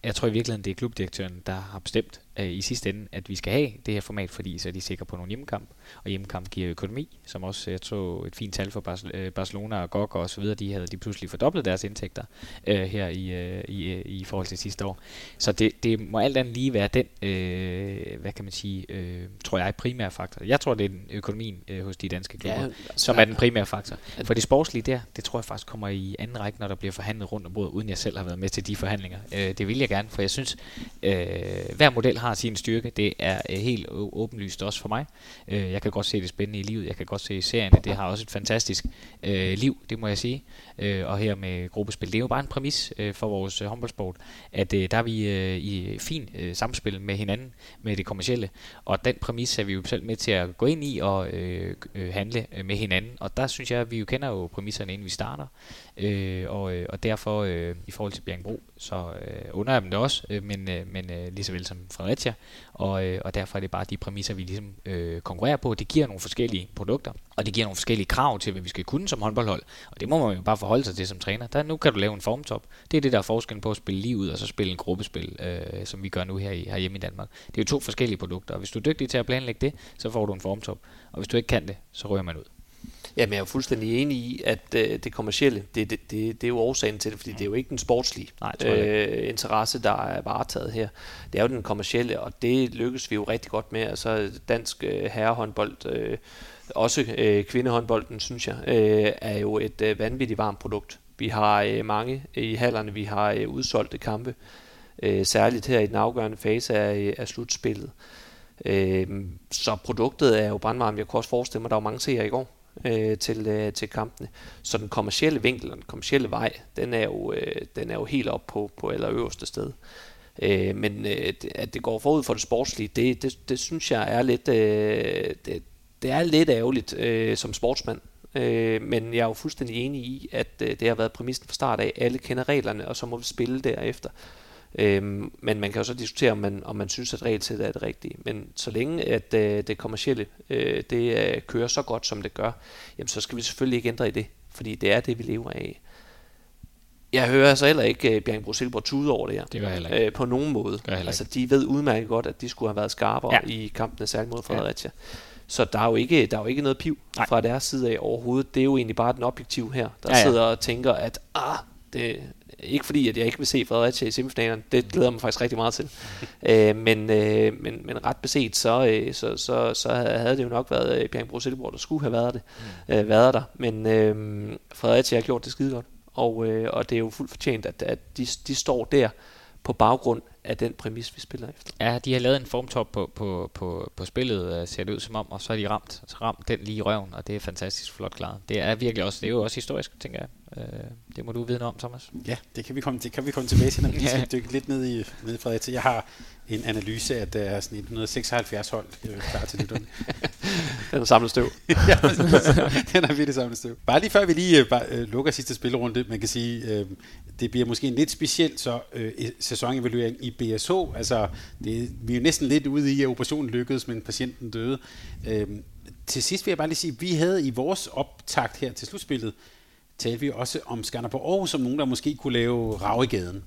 Jeg tror i virkeligheden, det er klubdirektøren, der har bestemt øh, i sidste ende, at vi skal have det her format, fordi så er de sikre på nogle hjemmekamp, og hjemmekamp giver økonomi, som også, jeg tror, et fint tal for øh, Barcelona og GOG og så videre, de havde de pludselig fordoblet deres indtægter øh, her i, øh, i, øh, i forhold til sidste år. Så det, det må alt andet lige være den, øh, hvad kan man sige, øh, tror jeg, primære faktor. Jeg tror, det er den økonomien øh, hos de danske klubber, ja, som er den primære faktor. For det sportslige der, det tror jeg faktisk kommer i anden række, når der bliver forhandlet rundt om bordet, uden jeg selv har været med til de forhandlinger. Øh, det vil jeg gerne, for jeg synes, øh, hver model har sin styrke. Det er øh, helt åbenlyst også for mig. Øh, jeg kan godt se det spændende i livet. Jeg kan godt se serierne. Det har også et fantastisk øh, liv, det må jeg sige. Øh, og her med gruppespil. Det er jo bare en præmis øh, for vores øh, håndboldsport, at øh, der er vi øh, i fin øh, samspil med hinanden, med det kommercielle. Og den præmis er vi jo selv med til at gå ind i og øh, øh, handle øh, med hinanden. Og der synes jeg, at vi jo kender jo præmisserne, inden vi starter. Øh, og, øh, og derfor øh, i forhold til Bjergbro, så øh, under jeg dem det også, øh, men, øh, men øh, lige så vel som Fredericia, og, øh, og derfor er det bare de præmisser, vi ligesom øh, konkurrerer på. Det giver nogle forskellige produkter, og det giver nogle forskellige krav til, hvad vi skal kunne som håndboldhold, og det må man jo bare forholde sig til som træner. Der, nu kan du lave en formtop. Det er det, der er forskellen på at spille lige ud, og så spille en gruppespil, øh, som vi gør nu her i, herhjemme i Danmark. Det er jo to forskellige produkter, og hvis du er dygtig til at planlægge det, så får du en formtop, og hvis du ikke kan det, så rører man ud. Jamen, jeg er jo fuldstændig enig i, at øh, det kommercielle, det, det, det, det er jo årsagen til det, fordi det er jo ikke den sportslige Nej, øh, interesse, der er varetaget her. Det er jo den kommercielle, og det lykkes vi jo rigtig godt med. Altså dansk øh, herrehåndbold, øh, også øh, kvindehåndbolden, synes jeg, øh, er jo et øh, vanvittigt varmt produkt. Vi har øh, mange i hallerne, vi har øh, udsolgte kampe, øh, særligt her i den afgørende fase af, af slutspillet. Øh, så produktet er jo brandvarmt. Jeg kunne også forestille mig, at der var mange seere i går øh, til, øh, til kampene. Så den kommercielle vinkel og den kommercielle vej, den er jo, øh, den er jo helt op på, på allerøverste sted. Øh, men øh, at det går forud for det sportslige, det, det, det synes jeg er lidt, øh, det, det er lidt ærgerligt øh, som sportsmand. Øh, men jeg er jo fuldstændig enig i, at øh, det har været præmissen fra start af. Alle kender reglerne, og så må vi spille derefter. Øhm, men man kan jo så diskutere, om man, om man synes, at regelsættet er det rigtige. Men så længe at øh, det kommercielle øh, det øh, kører så godt, som det gør, jamen, så skal vi selvfølgelig ikke ændre i det, fordi det er det, vi lever af. Jeg hører altså heller ikke uh, Bjergbro Silberg tude over det her. Det gør heller ikke. Uh, på nogen måde. Altså, de ved udmærket godt, at de skulle have været skarpere ja. i kampen særligt mod Fredericia. Ja. Så der er jo ikke, der er jo ikke noget piv Nej. fra deres side af overhovedet. Det er jo egentlig bare den objektive her, der ja, ja. sidder og tænker, at ah, det, ikke fordi, at jeg ikke vil se Fredericia i semifinalerne. Det glæder mig faktisk rigtig meget til. øh, men, øh, men, men ret beset, så, øh, så, så, så havde det jo nok været øh, Bjergbro Silkeborg, der skulle have været, det, mm. øh, været der. Men øh, Fredericia har gjort det skide godt. Og, øh, og det er jo fuldt fortjent, at, at de, de står der på baggrund af den præmis, vi spiller efter. Ja, de har lavet en formtop på, på, på, på spillet, uh, ser det ud som om, og så har de ramt, så ramt den lige i røven, og det er fantastisk flot klaret. Det er virkelig også, det er jo også historisk, tænker jeg. Uh, det må du vide om, Thomas. Ja, det kan vi komme, det kan vi komme tilbage til, når vi skal dykke lidt ned i, ned i Fredericia. Jeg har en analyse af deres 1976 hold øh, klar til lytterne. den er samlet støv. ja, den er virkelig samlet støv. Bare lige før vi lige øh, bare, øh, lukker sidste spillerunde, man kan sige, øh, det bliver måske en lidt speciel så, øh, sæsonevaluering i BSH. Altså, det, vi er jo næsten lidt ude i, at operationen lykkedes, men patienten døde. Øh, til sidst vil jeg bare lige sige, at vi havde i vores optakt her til slutspillet, talte vi også om Skanderborg Aarhus som nogen, der måske kunne lave rav i gaden.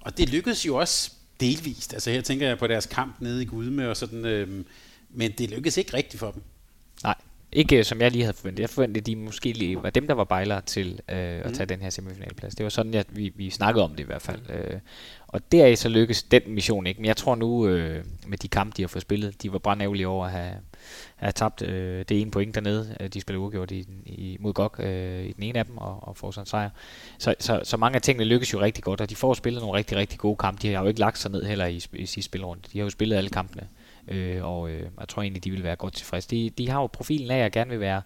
Og det lykkedes jo også delvist. Altså her tænker jeg på deres kamp nede i Gudme og sådan, øh, men det lykkedes ikke rigtigt for dem. Nej, ikke som jeg lige havde forventet. Jeg forventede, at de måske lige var dem, der var bejlere til øh, at mm. tage den her semifinalplads. Det var sådan, at vi, vi snakkede om det i hvert fald. Øh, og deraf så lykkedes den mission ikke. Men jeg tror nu, øh, med de kampe, de har fået spillet, de var brændævlige over at have, har tabt øh, det ene point dernede. Øh, de spillede uafgjort i, i, mod GOG øh, i den ene af dem, og, og får sådan en sejr. Så, så, så mange af tingene lykkes jo rigtig godt, og de får spillet nogle rigtig, rigtig gode kampe. De har jo ikke lagt sig ned heller i, i sidste spilrunde. De har jo spillet alle kampene. Øh, og øh, jeg tror egentlig, de vil være godt tilfredse. De, de har jo profilen af, at gerne vil være,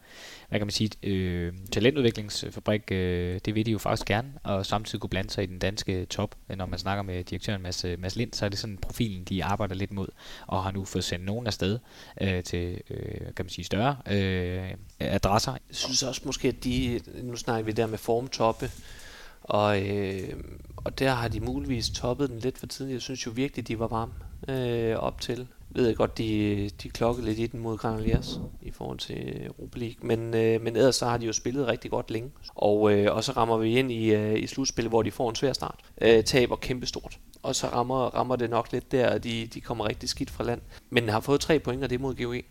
hvad kan man sige, øh, talentudviklingsfabrik. Øh, det vil de jo faktisk gerne, og samtidig kunne blande sig i den danske top. Øh, når man snakker med direktøren Mads, øh, Mads Lind, så er det sådan profilen, de arbejder lidt mod, og har nu fået sendt nogen afsted øh, til, øh, kan man sige, større øh, adresser. Jeg synes også måske, at de, nu snakker vi der med formtoppe, og, øh, og der har de muligvis toppet den lidt for tidligt. Jeg synes jo virkelig, de var varme øh, op til ved jeg godt, de, de klokkede lidt i den mod Granalias i forhold til Europa League. Men, øh, men ellers så har de jo spillet rigtig godt længe. Og, øh, og så rammer vi ind i, øh, i slutspillet, hvor de får en svær start. Øh, taber kæmpestort. Og så rammer, rammer det nok lidt der, at de, de kommer rigtig skidt fra land. Men har fået tre point, og det er mod GOE.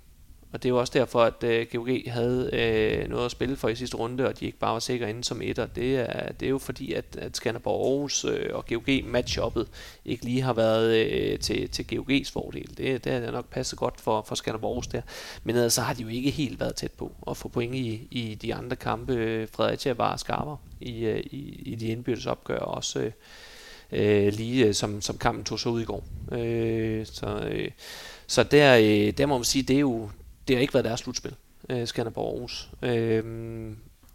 Og det er jo også derfor, at øh, GOG havde øh, noget at spille for i sidste runde, og de ikke bare var sikre inde som etter. Det er, det er jo fordi, at, at Skanderborg Aarhus øh, og GOG matchuppet ikke lige har været øh, til, til GOG's fordel. Det, det har nok passet godt for, for Skanderborg Aarhus der. Men ellers så har de jo ikke helt været tæt på at få point i, i de andre kampe. Fredericia var skarper i, øh, i, i de indbyrdes opgør, også øh, øh, lige som, som kampen tog sig ud i går. Øh, så øh, så der, øh, der må man sige, det, er jo, det har ikke været deres slutspil, øh, Skanderborg Aarhus. Øh,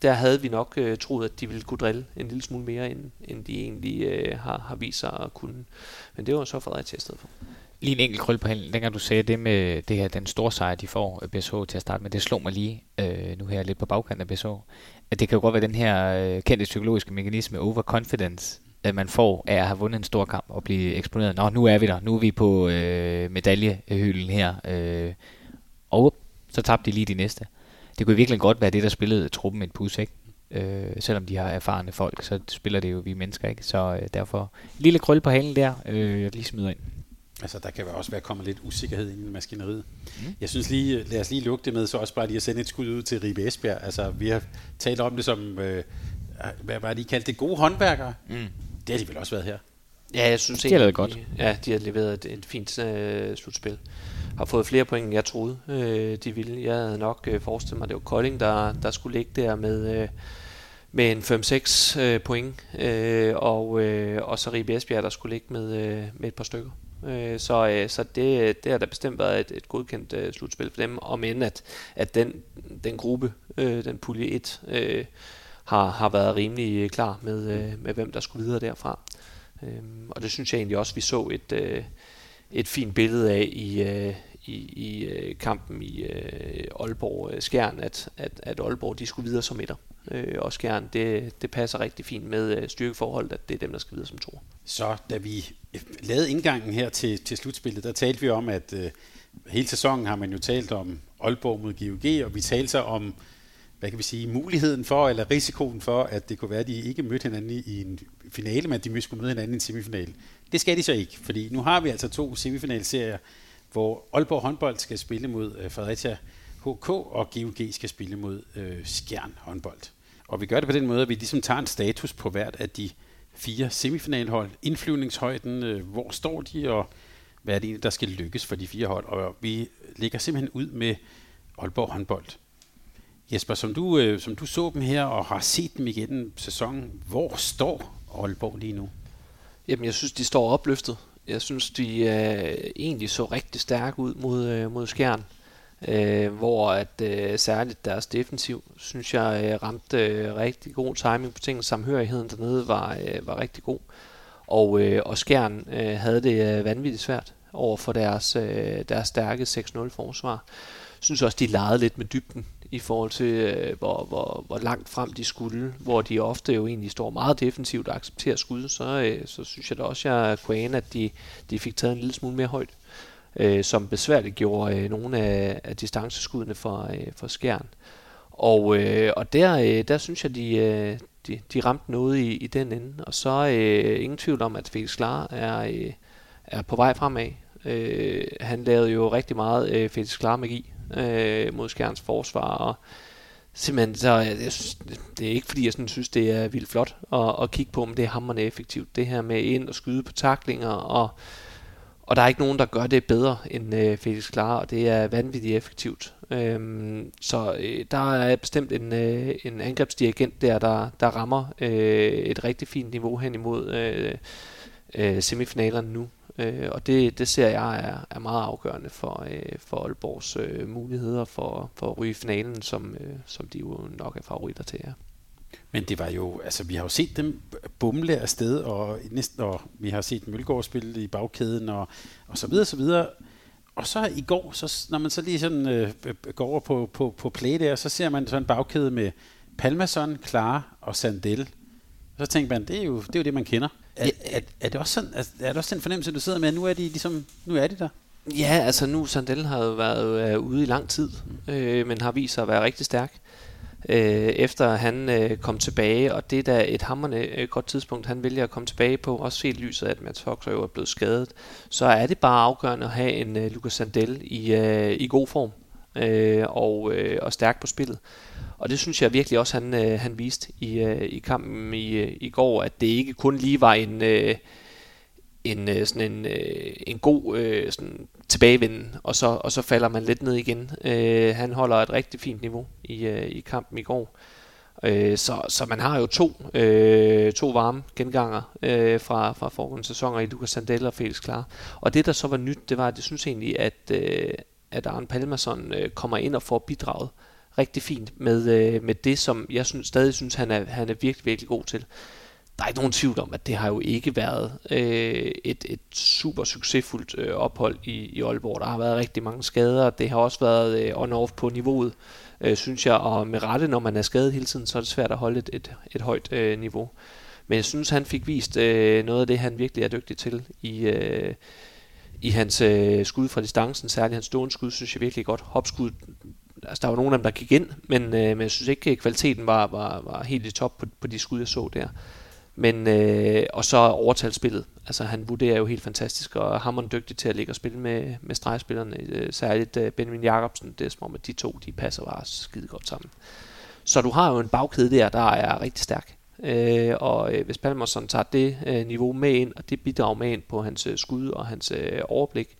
der havde vi nok øh, troet, at de ville kunne drille en lille smule mere, end, end de egentlig øh, har, har vist sig at kunne. Men det var så Fredericia i stedet for. Lige en enkelt krøl på halen. Dengang du sagde det med det her, den store sejr, de får øh, BSH til at starte med, det slog mig lige øh, nu her lidt på bagkanten af BSH. At det kan jo godt være den her øh, kendte psykologiske mekanisme, overconfidence, at man får af at have vundet en stor kamp og blive eksponeret. Nå, nu er vi der. Nu er vi på øh, medaljehylden her. Øh, og så tabte de lige de næste. Det kunne virkelig godt være det, der spillede truppen et pus, ikke? Øh, selvom de har erfarne folk, så spiller det jo vi mennesker, ikke? Så øh, derfor lille krøl på halen der, øh, jeg lige smider ind. Altså, der kan også være kommet lidt usikkerhed ind i maskineriet. Mm. Jeg synes lige, lad os lige lukke det med, så også bare lige at sende et skud ud til Ribe Esbjerg. Altså, vi har talt om det som, øh, hvad var det, de kaldte det, gode håndværkere. Mm. Det har de vel også været her. Ja, jeg synes de har lavet godt. Ja, de har leveret et, et fint øh, slutspil. Har fået flere point, end jeg troede, øh, de ville. Jeg havde nok øh, forestillet mig, at det var Kolding, der, der skulle ligge der med, øh, med en 5-6 øh, point, øh, og, øh, og så Ribe Esbjerg, der skulle ligge med, øh, med et par stykker. Øh, så øh, så det, det har da bestemt været et, et godkendt øh, slutspil for dem, om end at, at den, den gruppe, øh, den pulje 1, øh, har, har været rimelig øh, klar med, øh, med hvem der skulle videre derfra. Øh, og det synes jeg egentlig også, vi så et, øh, et fint billede af i, øh, i, i øh, kampen i øh, Aalborg-Skjern, øh, at, at, at Aalborg de skulle videre som etter. Øh, og Skjern, det, det passer rigtig fint med øh, styrkeforholdet, at det er dem, der skal videre som to. Så da vi øh, lavede indgangen her til, til slutspillet, der talte vi om, at øh, hele sæsonen har man jo talt om Aalborg mod GOG, og vi talte så om hvad kan vi sige, muligheden for, eller risikoen for, at det kunne være, at de ikke mødte hinanden i en finale, men de skulle møde hinanden i en semifinal. Det skal de så ikke, fordi nu har vi altså to semifinalserier, hvor Aalborg håndbold skal spille mod øh, Fredericia HK, og GUG skal spille mod øh, Skjern håndbold. Og vi gør det på den måde, at vi ligesom tager en status på hvert af de fire semifinalhold. Indflyvningshøjden, øh, hvor står de, og hvad er det egentlig, der skal lykkes for de fire hold. Og vi ligger simpelthen ud med Aalborg håndbold. Jesper, som du, øh, som du så dem her og har set dem igennem sæsonen, hvor står Aalborg lige nu? Jamen, jeg synes, de står opløftet. Jeg synes, de øh, egentlig så rigtig stærke ud mod, øh, mod Skjern. Øh, hvor at øh, særligt deres defensiv, synes jeg, øh, ramte øh, rigtig god timing på tingene. Samhørigheden dernede var, øh, var rigtig god. Og, øh, og Skjern øh, havde det øh, vanvittigt svært over for deres, øh, deres stærke 6-0 forsvar. Jeg synes også, de legede lidt med dybden i forhold til, øh, hvor, hvor, hvor langt frem de skulle, hvor de ofte jo egentlig står meget defensivt og accepterer skud, så, øh, så synes jeg da også, jeg kunne ane, at de, de fik taget en lille smule mere højt, øh, som besværligt gjorde øh, nogle af, af distanceskuddene for, øh, for skjern. Og, øh, og der, øh, der synes jeg, de, øh, de, de ramte noget i, i den ende. Og så øh, ingen tvivl om, at Felix Klar er, øh, er på vej fremad. Øh, han lavede jo rigtig meget øh, Felix Klar magi øh, mod Skjerns forsvar, og simpelthen, så øh, jeg synes, det er ikke fordi, jeg sådan synes, det er vildt flot at, at kigge på, men det er hammerne effektivt. Det her med ind og skyde på taklinger, og, og der er ikke nogen, der gør det bedre end øh, Felix Klar, og det er vanvittigt effektivt. Øhm, så øh, der er bestemt en, øh, en angrebsdirigent der, der, der rammer øh, et rigtig fint niveau hen imod øh, øh, semifinalerne nu. Øh, og det, det ser jeg er, er meget afgørende for, øh, for Aalborgs øh, muligheder for, for at ryge finalen, som, øh, som de jo nok er favoritter til. Ja. Men det var jo, altså vi har jo set dem bumle afsted, og, næsten, og vi har set Mølgaard spille i bagkæden, og, og så videre, så videre. Og så i går, så, når man så lige sådan øh, øh, går over på, på, på play der, så ser man sådan en bagkæde med Palmason, Clara og Sandel. Og så tænker man, det er jo det, er jo det man kender. Er, er, er, det også sådan, er, er det også den fornemmelse, du sidder med, at nu er de, ligesom, nu er de der? Ja, altså nu Sandel har jo været øh, ude i lang tid, øh, men har vist sig at være rigtig stærk. Øh, efter han øh, kom tilbage, og det er da et hammerne øh, godt tidspunkt, han vælger at komme tilbage på, også set lyset af, at Mads Fox er blevet skadet, så er det bare afgørende at have en øh, Lucas Sandel i, øh, i god form øh, og, øh, og stærk på spillet. Og det synes jeg virkelig også, han, øh, han viste i, øh, i kampen i, øh, i går, at det ikke kun lige var en, øh, en, øh, sådan en, øh, en god øh, sådan tilbagevenden, og så, og så falder man lidt ned igen. Øh, han holder et rigtig fint niveau i, øh, i kampen i går. Øh, så, så man har jo to, øh, to varme genganger øh, fra, fra foregående sæsoner i Lucas Sandel og Felix Klar. Og det, der så var nyt, det var, at jeg synes egentlig, at, øh, at Arne Palmerson øh, kommer ind og får bidraget rigtig fint med, øh, med det, som jeg synes, stadig synes, han er, han er virkelig, virkelig god til. Der er ikke nogen tvivl om, at det har jo ikke været øh, et, et super succesfuldt øh, ophold i, i Aalborg. Der har været rigtig mange skader. Det har også været øh, on-off på niveauet øh, synes jeg. Og med rette, når man er skadet hele tiden, så er det svært at holde et, et, et højt øh, niveau. Men jeg synes, han fik vist øh, noget af det, han virkelig er dygtig til i, øh, i hans øh, skud fra distancen. Særligt hans stående skud, synes jeg virkelig godt. Hopskud, altså der var nogle af dem, der gik ind, men, øh, men jeg synes ikke, at kvaliteten var, var, var helt i top på, på de skud, jeg så der. Men, øh, og så overtalsspillet. Altså han vurderer jo helt fantastisk, og hammerende dygtig til at ligge og spille med, med stregspillerne. Øh, særligt øh, Benjamin Jacobsen, det er som om, at de to, de passer bare skide godt sammen. Så du har jo en bagkæde der, der er rigtig stærk. Øh, og øh, hvis Palmerson tager det øh, niveau med ind, og det bidrager med ind på hans øh, skud og hans øh, overblik,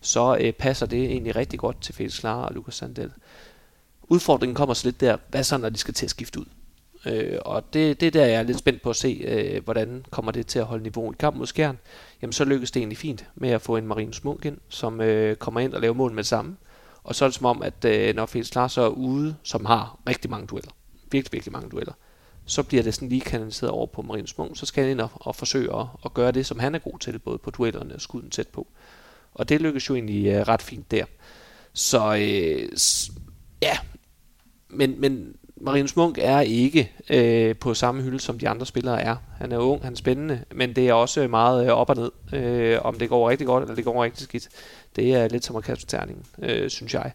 så øh, passer det egentlig rigtig godt til Felix Klar og Lukas Sandel. Udfordringen kommer så lidt der, hvad så når de skal til at skifte ud? Øh, og det, det er der, jeg er lidt spændt på at se, øh, hvordan kommer det til at holde niveau i kamp mod Skjern. Jamen så lykkes det egentlig fint med at få en Marinus Munk ind, som øh, kommer ind og laver mål med det samme. Og så er det som om, at øh, når Felix Lars så er ude, som har rigtig mange dueller, virkelig, virkelig mange dueller, så bliver det sådan lige kanaliseret over på Marinus Munk, så skal han ind og, og forsøge at, at gøre det, som han er god til, både på duellerne og skuden tæt på. Og det lykkes jo egentlig øh, ret fint der. Så øh, ja, men, men Marinus Munk er ikke øh, på samme hylde, som de andre spillere er. Han er ung, han er spændende, men det er også meget øh, op og ned. Øh, om det går rigtig godt, eller det går rigtig skidt, det er lidt som at kaste terningen, øh, synes jeg.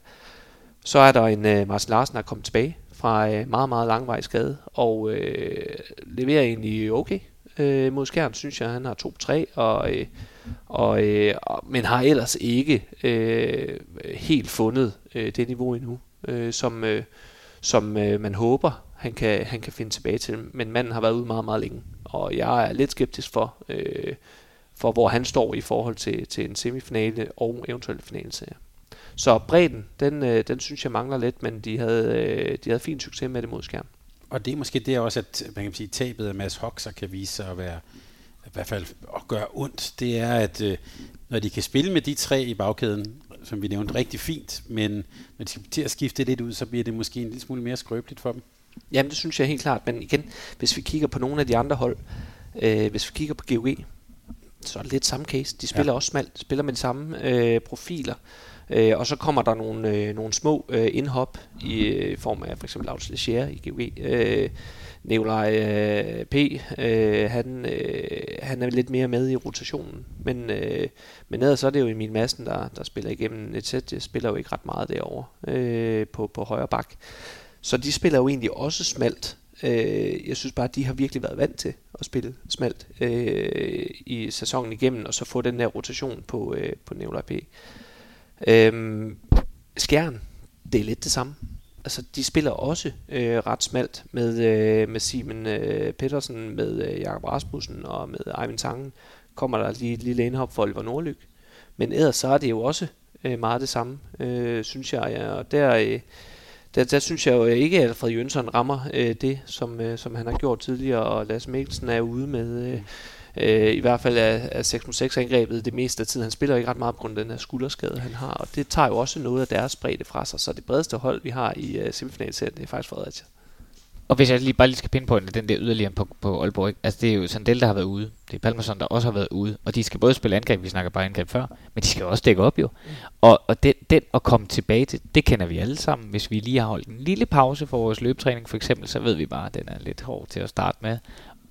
Så er der en øh, Martin Larsen, der er kommet tilbage fra øh, meget, meget langvej skade, og øh, leverer egentlig okay øh, mod Skjern, synes jeg. Han har 2-3, og, øh, og, øh, men har ellers ikke øh, helt fundet øh, det niveau endnu, øh, som... Øh, som øh, man håber, han kan, han kan finde tilbage til. Men manden har været ude meget, meget længe, og jeg er lidt skeptisk for, øh, for hvor han står i forhold til, til en semifinale og eventuelt finalserie. Så bredden, den, øh, den synes jeg mangler lidt, men de havde, øh, de havde fin succes med det mod skærm. Og det er måske det også, at man kan sige, tabet af Mads Hoxer kan vise sig at være i hvert fald at gøre ondt, det er, at øh, når de kan spille med de tre i bagkæden, som vi nævnte, rigtig fint, men når de skal til at skifte lidt ud, så bliver det måske en lille smule mere skrøbeligt for dem. Jamen, det synes jeg helt klart, men igen, hvis vi kigger på nogle af de andre hold, øh, hvis vi kigger på GOG, så er det lidt samme case. De spiller ja. også smalt, spiller med de samme øh, profiler, øh, og så kommer der nogle, øh, nogle små øh, indhop i øh, form af for eksempel Leger i GOG, øh, Nikolaj øh, P, øh, han, øh, han er lidt mere med i rotationen. Men, øh, men ellers så er det jo Emil Madsen, der, der spiller igennem et sæt. Jeg spiller jo ikke ret meget derovre øh, på, på højre bak. Så de spiller jo egentlig også smalt. Øh, jeg synes bare, at de har virkelig været vant til at spille smalt øh, i sæsonen igennem, og så få den der rotation på, øh, på Nikolaj P. Øh, Skjern, det er lidt det samme altså, de spiller også øh, ret smalt med, øh, med Simon øh, Petersen, med øh, Jakob Rasmussen og med Eivind Tangen. Kommer der lige et lille indhop for Oliver Nordlyk. Men ellers så er det jo også øh, meget det samme, øh, synes jeg. Ja. Og der, øh, der, der synes jeg jo ikke, at Alfred Jønsson rammer øh, det, som, øh, som han har gjort tidligere. Og Lasse Mikkelsen er ude med... Øh, øh, i hvert fald er, er 6 mod 6 angrebet det meste af tiden. Han spiller ikke ret meget på grund af den her skulderskade, han har, og det tager jo også noget af deres bredde fra sig. Så det bredeste hold, vi har i uh, semifinalserien, det er faktisk Fredericia. Og hvis jeg lige bare lige skal på den der yderligere på, på Aalborg, ikke? altså det er jo Sandel, der har været ude. Det er Palmerson, der også har været ude. Og de skal både spille angreb, vi snakker bare angreb før, men de skal også dække op jo. Mm. Og, og den, den at komme tilbage til, det kender vi alle sammen. Hvis vi lige har holdt en lille pause for vores løbetræning for eksempel, så ved vi bare, at den er lidt hård til at starte med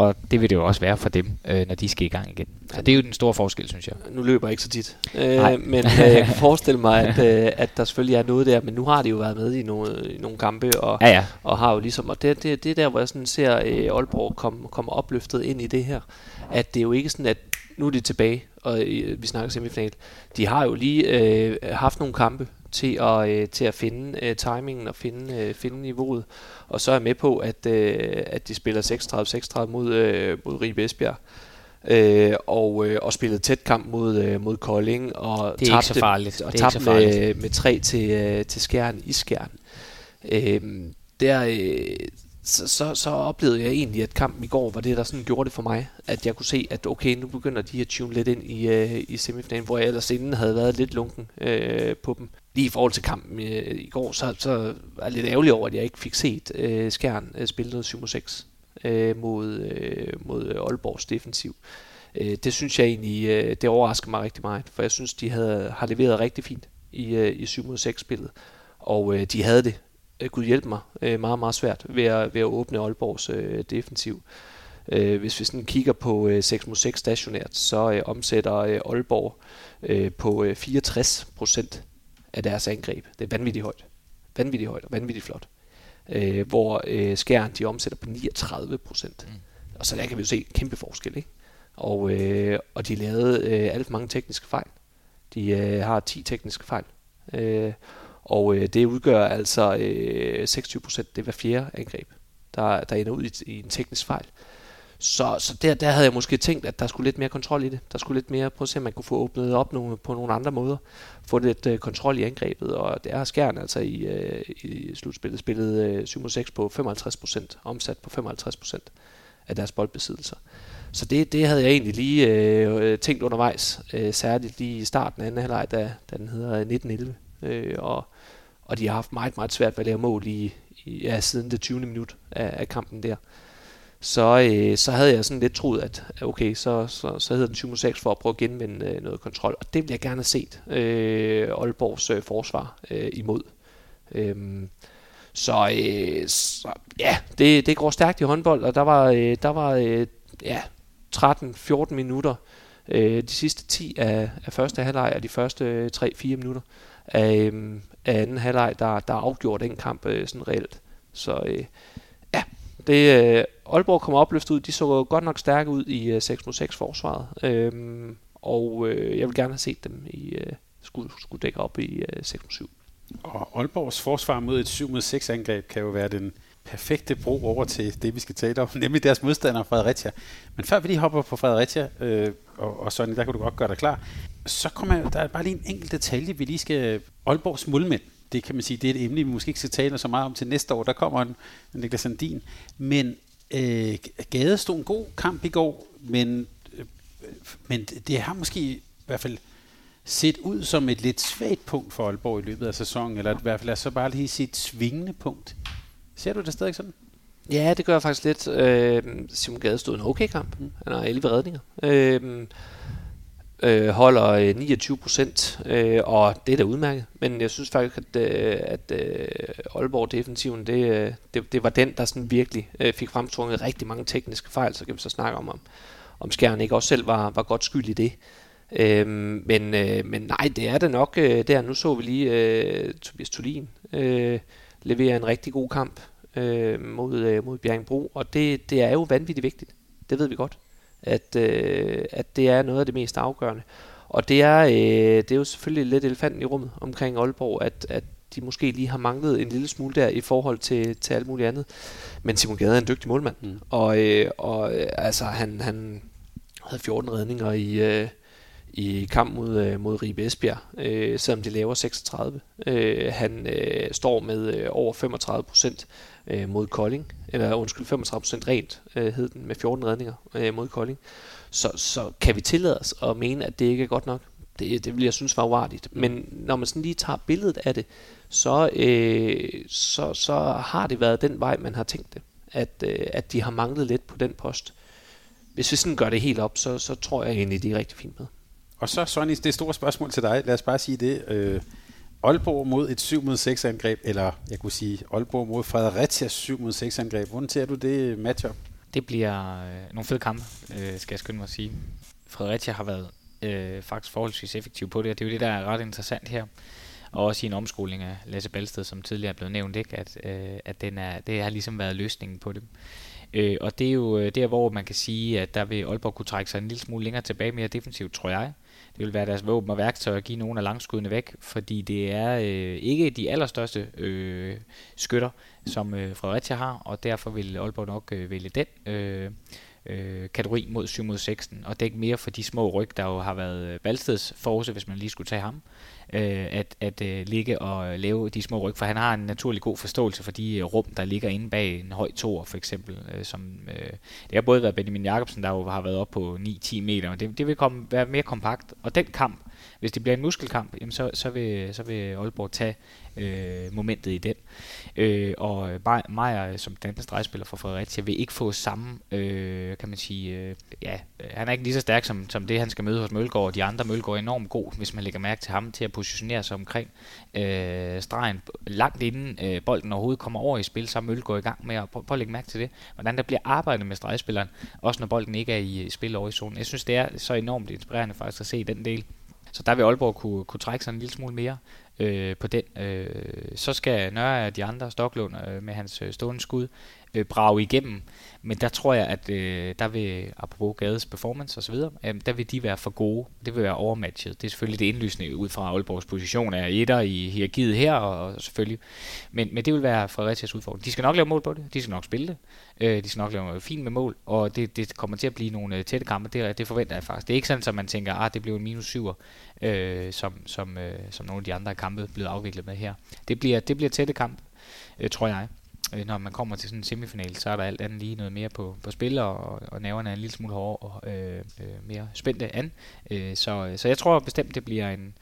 og det vil det jo også være for dem, øh, når de skal i gang igen. Så det er jo den store forskel, synes jeg. Nu løber jeg ikke så tit, øh, men øh, jeg kan forestille mig, at, øh, at der selvfølgelig er noget der, men nu har de jo været med i nogle, i nogle kampe, og, ja, ja. og har jo ligesom, og det, det, det er der, hvor jeg sådan ser øh, Aalborg komme kom opløftet ind i det her, at det er jo ikke sådan, at nu er de tilbage, og øh, vi snakker semifinal. De har jo lige øh, haft nogle kampe til at, øh, til at finde øh, timingen og finde, øh, finde niveauet. Og så er jeg med på, at, øh, at de spiller 36-36 mod, øh, mod Ribe Esbjerg. Øh, og, øh, og spillet tæt kamp mod, øh, mod Kolding og det er tabte, ikke så farligt. og tabte med, med 3 til, øh, til Skjern i Skjern. Øh, der, øh, så, så, så oplevede jeg egentlig, at kampen i går var det, der sådan gjorde det for mig. At jeg kunne se, at okay, nu begynder de at tune lidt ind i, øh, i semifinalen, hvor jeg ellers inden havde været lidt lunken øh, på dem. Lige i forhold til kampen øh, i går, så, så var jeg lidt ærgerlig over, at jeg ikke fik set øh, Skjern øh, spille noget 7-6 øh, mod, øh, mod Aalborgs defensiv. Øh, det synes jeg egentlig, øh, det overrasker mig rigtig meget, for jeg synes, de havde, har leveret rigtig fint i, øh, i 7-6-spillet. Og øh, de havde det gud hjælpe mig, øh, meget, meget svært ved at, ved at åbne Aalborgs øh, defensiv. Øh, hvis vi sådan kigger på øh, 6 mod 6 stationært, så øh, omsætter øh, Aalborg øh, på øh, 64 procent af deres angreb. Det er vanvittigt højt. Vanvittigt højt og vanvittigt flot. Øh, hvor øh, Skjern, de omsætter på 39 procent. Mm. Og så der kan vi jo se kæmpe forskel, ikke? Og, øh, og de lavede øh, alt for mange tekniske fejl. De øh, har 10 tekniske fejl. Øh, og øh, det udgør altså øh, 26 procent, det er hver fjerde angreb, der, der ender ud i, i en teknisk fejl. Så, så der, der havde jeg måske tænkt, at der skulle lidt mere kontrol i det. Der skulle lidt mere, prøve at se, om man kunne få åbnet op nogle, på nogle andre måder. Få lidt øh, kontrol i angrebet, og det er skærn altså i, øh, i slutspillet. Spillet øh, 7-6 på 55%, omsat på 55% af deres boldbesiddelser. Så det, det havde jeg egentlig lige øh, tænkt undervejs, øh, særligt lige i starten af anden halvleg, da, da den hedder 1911. Øh, og, og de har haft meget, meget svært ved at lave mål i, i ja, siden det 20. minut af, af kampen der. Så, øh, så havde jeg sådan lidt troet, at okay, så, så, så hedder den 7 6 for at prøve at genvinde øh, noget kontrol. Og det vil jeg gerne have set øh, Aalborgs øh, forsvar øh, imod. Øhm, så, øh, så ja, det, det går stærkt i håndbold, og der var, øh, der var øh, ja, 13-14 minutter øh, de sidste 10 af, af første halvleg og de første øh, 3-4 minutter af, øh, af anden halvleg, der, der afgjorde den kamp øh, sådan reelt. Så øh, ja, det, øh, Aalborg kommer opløftet ud. De så godt nok stærke ud i øh, 6 mod 6 forsvaret. Øh, og øh, jeg vil gerne have set dem i øh, skulle, skulle dække op i øh, 6 mod 7. Og Aalborgs forsvar mod et 7 mod 6 angreb kan jo være den perfekte bro over til det, vi skal tale om, nemlig deres modstander Fredericia. Men før vi lige hopper på Fredericia, øh, og, og sådan, der kan du godt gøre dig klar, så kommer der er bare lige en enkelt detalje, vi lige skal... Aalborgs målmænd, det kan man sige, det er et emne, vi måske ikke skal tale så meget om til næste år. Der kommer en, en Niklas Sandin. Men øh, Gade stod en god kamp i går, men, øh, men det har måske i hvert fald set ud som et lidt svagt punkt for Aalborg i løbet af sæsonen, eller i hvert fald er så bare lige sit svingende punkt. Ser du det stadig sådan? Ja, det gør jeg faktisk lidt. Øh, Simon Gade stod en okay kamp. Mm. Han har 11 redninger. Øh, øh, holder 29 øh, procent, øh, og det er da udmærket. Men jeg synes faktisk, at, øh, at øh, Aalborg defensiven, det, øh, det, det var den, der sådan virkelig øh, fik fremtrunget rigtig mange tekniske fejl, så kan vi så snakke om, om, om Skjern ikke også selv var, var godt skyld i det. Øh, men, øh, men nej, det er det nok øh, der. Nu så vi lige øh, Tobias Tulin øh, levere en rigtig god kamp øh, mod, øh, mod Bjergbro, og det, det er jo vanvittigt vigtigt. Det ved vi godt at, øh, at det er noget af det mest afgørende. Og det er, øh, det er jo selvfølgelig lidt elefanten i rummet omkring Aalborg, at, at de måske lige har manglet en lille smule der i forhold til, til alt muligt andet. Men Simon Gade er en dygtig målmand, mm. og, øh, og øh, altså, han, han havde 14 redninger i, øh, i kamp mod, øh, mod Ribe Esbjerg, øh, selvom de laver 36. Øh, han øh, står med øh, over 35 procent øh, mod Kolding, eller undskyld, 35% rent øh, hed den, med 14 redninger øh, mod Kolding. Så, så kan vi tillade os at mene, at det ikke er godt nok? Det, det vil jeg synes var uartigt. Men når man sådan lige tager billedet af det, så, øh, så, så har det været den vej, man har tænkt det. At, øh, at de har manglet lidt på den post. Hvis vi sådan gør det helt op, så, så tror jeg egentlig, de er rigtig fint med. Og så, Sonny, det store spørgsmål til dig. Lad os bare sige det. Øh, Aalborg mod et 7 mod 6 angreb, eller jeg kunne sige Aalborg mod Fredericias 7 mod 6 angreb. Hvordan ser du det matchup? Det bliver øh, nogle fede kampe, øh, skal jeg skynde mig at sige. Fredericia har været øh, faktisk forholdsvis effektiv på det, og det er jo det, der er ret interessant her. Og også i en omskoling af Lasse Balsted, som tidligere er blevet nævnt, ikke? at, øh, at den er, det har ligesom været løsningen på det. Øh, og det er jo øh, der, hvor man kan sige, at der vil Aalborg kunne trække sig en lille smule længere tilbage mere defensivt, tror jeg det vil være deres våben og værktøj at give nogle af langskuddene væk, fordi det er øh, ikke de allerstørste øh, skytter, som øh, Fredericia har, og derfor vil Aalborg nok øh, vælge den. Øh, øh, kategori mod 7 mod 16, og dække mere for de små ryg, der jo har været øh, Valsteds force, hvis man lige skulle tage ham, øh, at, at øh, ligge og lave de små ryg, for han har en naturlig god forståelse for de øh, rum, der ligger inde bag en høj tor, for eksempel. Øh, som, øh, det har både været Benjamin Jacobsen, der jo har været op på 9-10 meter, og det, det vil komme, være mere kompakt, og den kamp, hvis det bliver en muskelkamp, jamen så, så, vil, så vil Aalborg tage øh, momentet i den. Øh, og øh, Meier, øh, som dansk stregspiller for Fredericia, vil ikke få samme, øh, kan man sige, øh, ja, øh, han er ikke lige så stærk som, som det, han skal møde hos Mølgaard, og de andre Mølgaard er enormt god, hvis man lægger mærke til ham, til at positionere sig omkring øh, stregen langt inden øh, bolden overhovedet kommer over i spil, så er Mølgaard i gang med at prøve at lægge mærke til det, hvordan der bliver arbejdet med stregspilleren, også når bolden ikke er i spil over i zonen. Jeg synes, det er så enormt inspirerende faktisk at se den del. Så der vil Aalborg kunne, kunne trække sig en lille smule mere øh, på den. Øh, så skal Nørre og de andre, Stoklund øh, med hans øh, stående skud, øh, brage igennem. Men der tror jeg, at øh, der vil, apropos Gades performance osv., øh, der vil de være for gode. Det vil være overmatchet. Det er selvfølgelig det indlysende ud fra Aalborgs position af etter i hierarkiet her, og, og selvfølgelig. Men, men det vil være Fredericias udfordring. De skal nok lave mål på det. De skal nok spille det. Øh, de skal nok lave fint med mål, og det, det kommer til at blive nogle øh, tætte kampe. Det, det forventer jeg faktisk. Det er ikke sådan, at man tænker, at ah, det bliver en minus 7, øh, som, som, øh, som nogle af de andre kampe er blevet afviklet med her. Det bliver, det bliver tætte kampe, øh, tror jeg øh, når man kommer til sådan en semifinal, så er der alt andet lige noget mere på, på spil, og, og nerverne er en lille smule hårdere og øh, øh, mere spændte an. Øh, så, så jeg tror bestemt, det bliver en,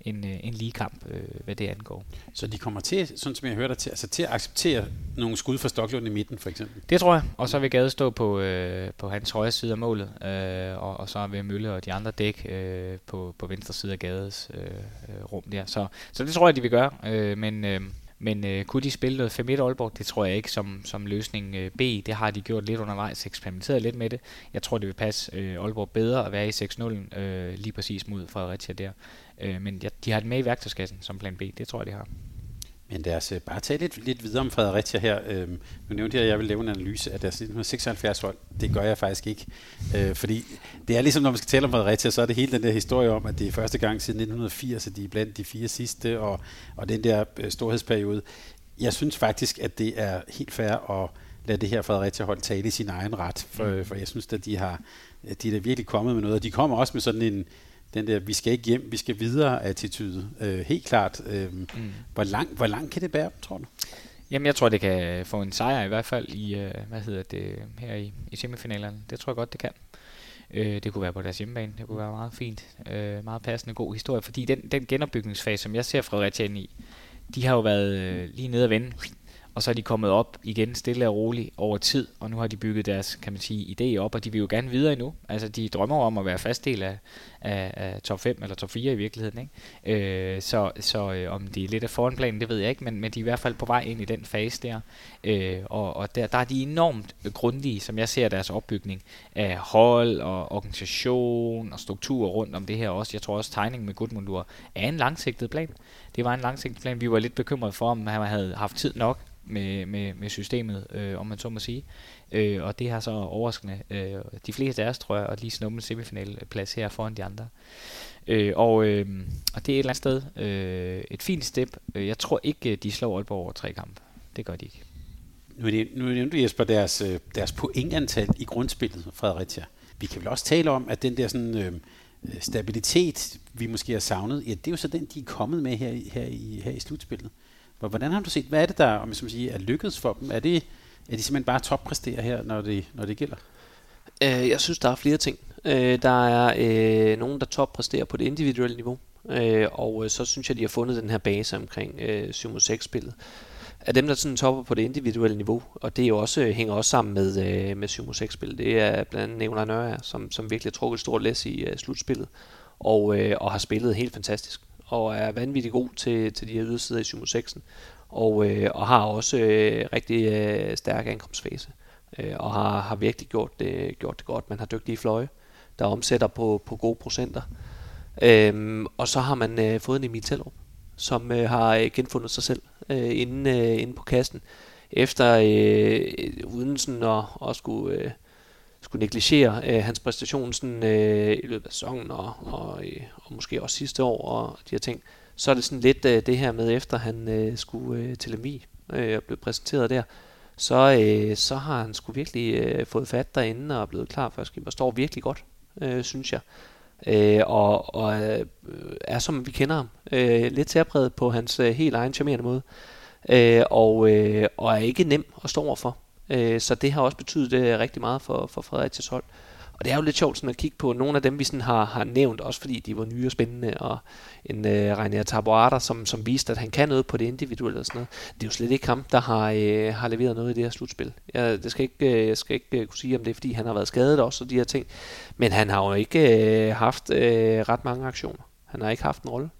en, øh, en lige kamp, øh, hvad det angår. Så de kommer til, sådan som jeg hørte til, altså til at acceptere nogle skud fra Stoklund i midten, for eksempel? Det tror jeg, og så vil Gade stå på, øh, på hans højre side af målet, øh, og, og så vil Mølle og de andre dæk øh, på, på venstre side af Gades øh, øh, rum der. Så, så det tror jeg, de vil gøre, øh, men... Øh, men øh, kunne de spille noget 5-1 Aalborg? Det tror jeg ikke som, som løsning øh, B. Det har de gjort lidt undervejs, eksperimenteret lidt med det. Jeg tror, det vil passe øh, Aalborg bedre at være i 6-0 øh, lige præcis mod Fredericia der. Øh, men ja, de har det med i værktøjskassen som plan B. Det tror jeg, de har. Men lad os øh, bare tale lidt, lidt videre om Fredericia her. Øhm, nu nævnte jeg, at jeg vil lave en analyse af deres 1976 hold. Det gør jeg faktisk ikke. Øh, fordi det er ligesom, når man skal tale om Fredericia, så er det hele den der historie om, at det er første gang siden 1980, at de er blandt de fire sidste, og, og den der øh, storhedsperiode. Jeg synes faktisk, at det er helt fair at lade det her Fredericia-hold tale i sin egen ret, for, mm. for jeg synes, at de har de er da virkelig kommet med noget, og de kommer også med sådan en, den der, vi skal ikke hjem, vi skal videre attitude. Øh, helt klart. Øh, mm. hvor, lang, hvor lang kan det bære, tror du? Jamen, jeg tror, det kan få en sejr i hvert fald i, øh, hvad hedder det, her i, i semifinalerne. Det tror jeg godt, det kan. Øh, det kunne være på deres hjemmebane. Det kunne være meget fint. Øh, meget passende god historie. Fordi den, den genopbygningsfase, som jeg ser Fredericia ind i, de har jo været øh, lige nede at vende og så er de kommet op igen stille og roligt over tid, og nu har de bygget deres, kan man sige, idé op, og de vil jo gerne videre endnu. Altså, de drømmer om at være fast del af, af, af top 5 eller top 4 i virkeligheden, ikke? Øh, så så øh, om de er lidt af foranplanen, det ved jeg ikke, men, men de er i hvert fald på vej ind i den fase der, øh, og, og der, der er de enormt grundige, som jeg ser deres opbygning af hold og organisation og struktur rundt om det her også. Jeg tror også, tegning med Gudmundur er en langsigtet plan. Det var en langsigtet plan. Vi var lidt bekymrede for, om han havde haft tid nok med, med, med systemet, øh, om man så må sige. Øh, og det har så overraskende øh, de fleste af os, tror jeg, at lige snuppe en semifinalplads her foran de andre. Øh, og, øh, og det er et eller andet sted øh, et fint step. Jeg tror ikke, de slår Aalborg over tre kampe. Det gør de ikke. Nu, det, nu nævnte du Jesper deres, øh, deres pointantal i grundspillet, Fredericia. Vi kan vel også tale om, at den der sådan, øh, stabilitet, vi måske har savnet, ja, det er jo så den, de er kommet med her, her, i, her i slutspillet. Hvordan har du set, hvad er det der, om jeg skal sige, er lykkedes for dem? Er, det, er de simpelthen bare toppræsterer her, når det, når det gælder? Øh, jeg synes, der er flere ting. Øh, der er øh, nogen, der toppræsterer på det individuelle niveau, øh, og øh, så synes jeg, de har fundet den her base omkring øh, 7-6-spillet. Af dem, der sådan topper på det individuelle niveau, og det er jo også, øh, hænger også sammen med, øh, med 7-6-spillet, det er blandt andet Nævner Nørre, som, som virkelig har trukket et stort læs i øh, slutspillet, og, øh, og har spillet helt fantastisk og er vanvittigt god til, til de her ydersider i 7 6 og, øh, og har også øh, rigtig øh, stærk ankomstfase, øh, og har, har virkelig gjort det, gjort det godt. Man har dygtige fløje, der omsætter på, på gode procenter. Øhm, og så har man øh, fået en Emil Tellerup, som øh, har øh, genfundet sig selv øh, inde, øh, inde på kassen, efter øh, uden sådan at, at skulle... Øh, skulle negligere øh, hans præstation sådan, øh, i løbet af sæsonen og, og, øh, og måske også sidste år og de her ting, så er det sådan lidt øh, det her med, efter han øh, skulle øh, til Lemvi øh, og blev præsenteret der, så, øh, så har han sgu virkelig øh, fået fat derinde og er blevet klar for at og står virkelig godt, øh, synes jeg. Øh, og og øh, er som vi kender ham, øh, lidt særpræget på hans øh, helt egen charmerende måde, øh, og, øh, og er ikke nem at stå overfor. Øh, så det har også betydet øh, rigtig meget for, for Fredericias hold. Og det er jo lidt sjovt sådan at kigge på nogle af dem, vi sådan har, har nævnt, også fordi de var nye og spændende, og en øh, Rainier Taboada, som, som viste, at han kan noget på det individuelle og sådan noget. Det er jo slet ikke ham, der har, øh, har leveret noget i det her slutspil. Jeg, det skal ikke, øh, jeg skal ikke øh, kunne sige, om det er, fordi han har været skadet også, og de her ting. Men han har jo ikke øh, haft øh, ret mange aktioner. Han har ikke haft en rolle.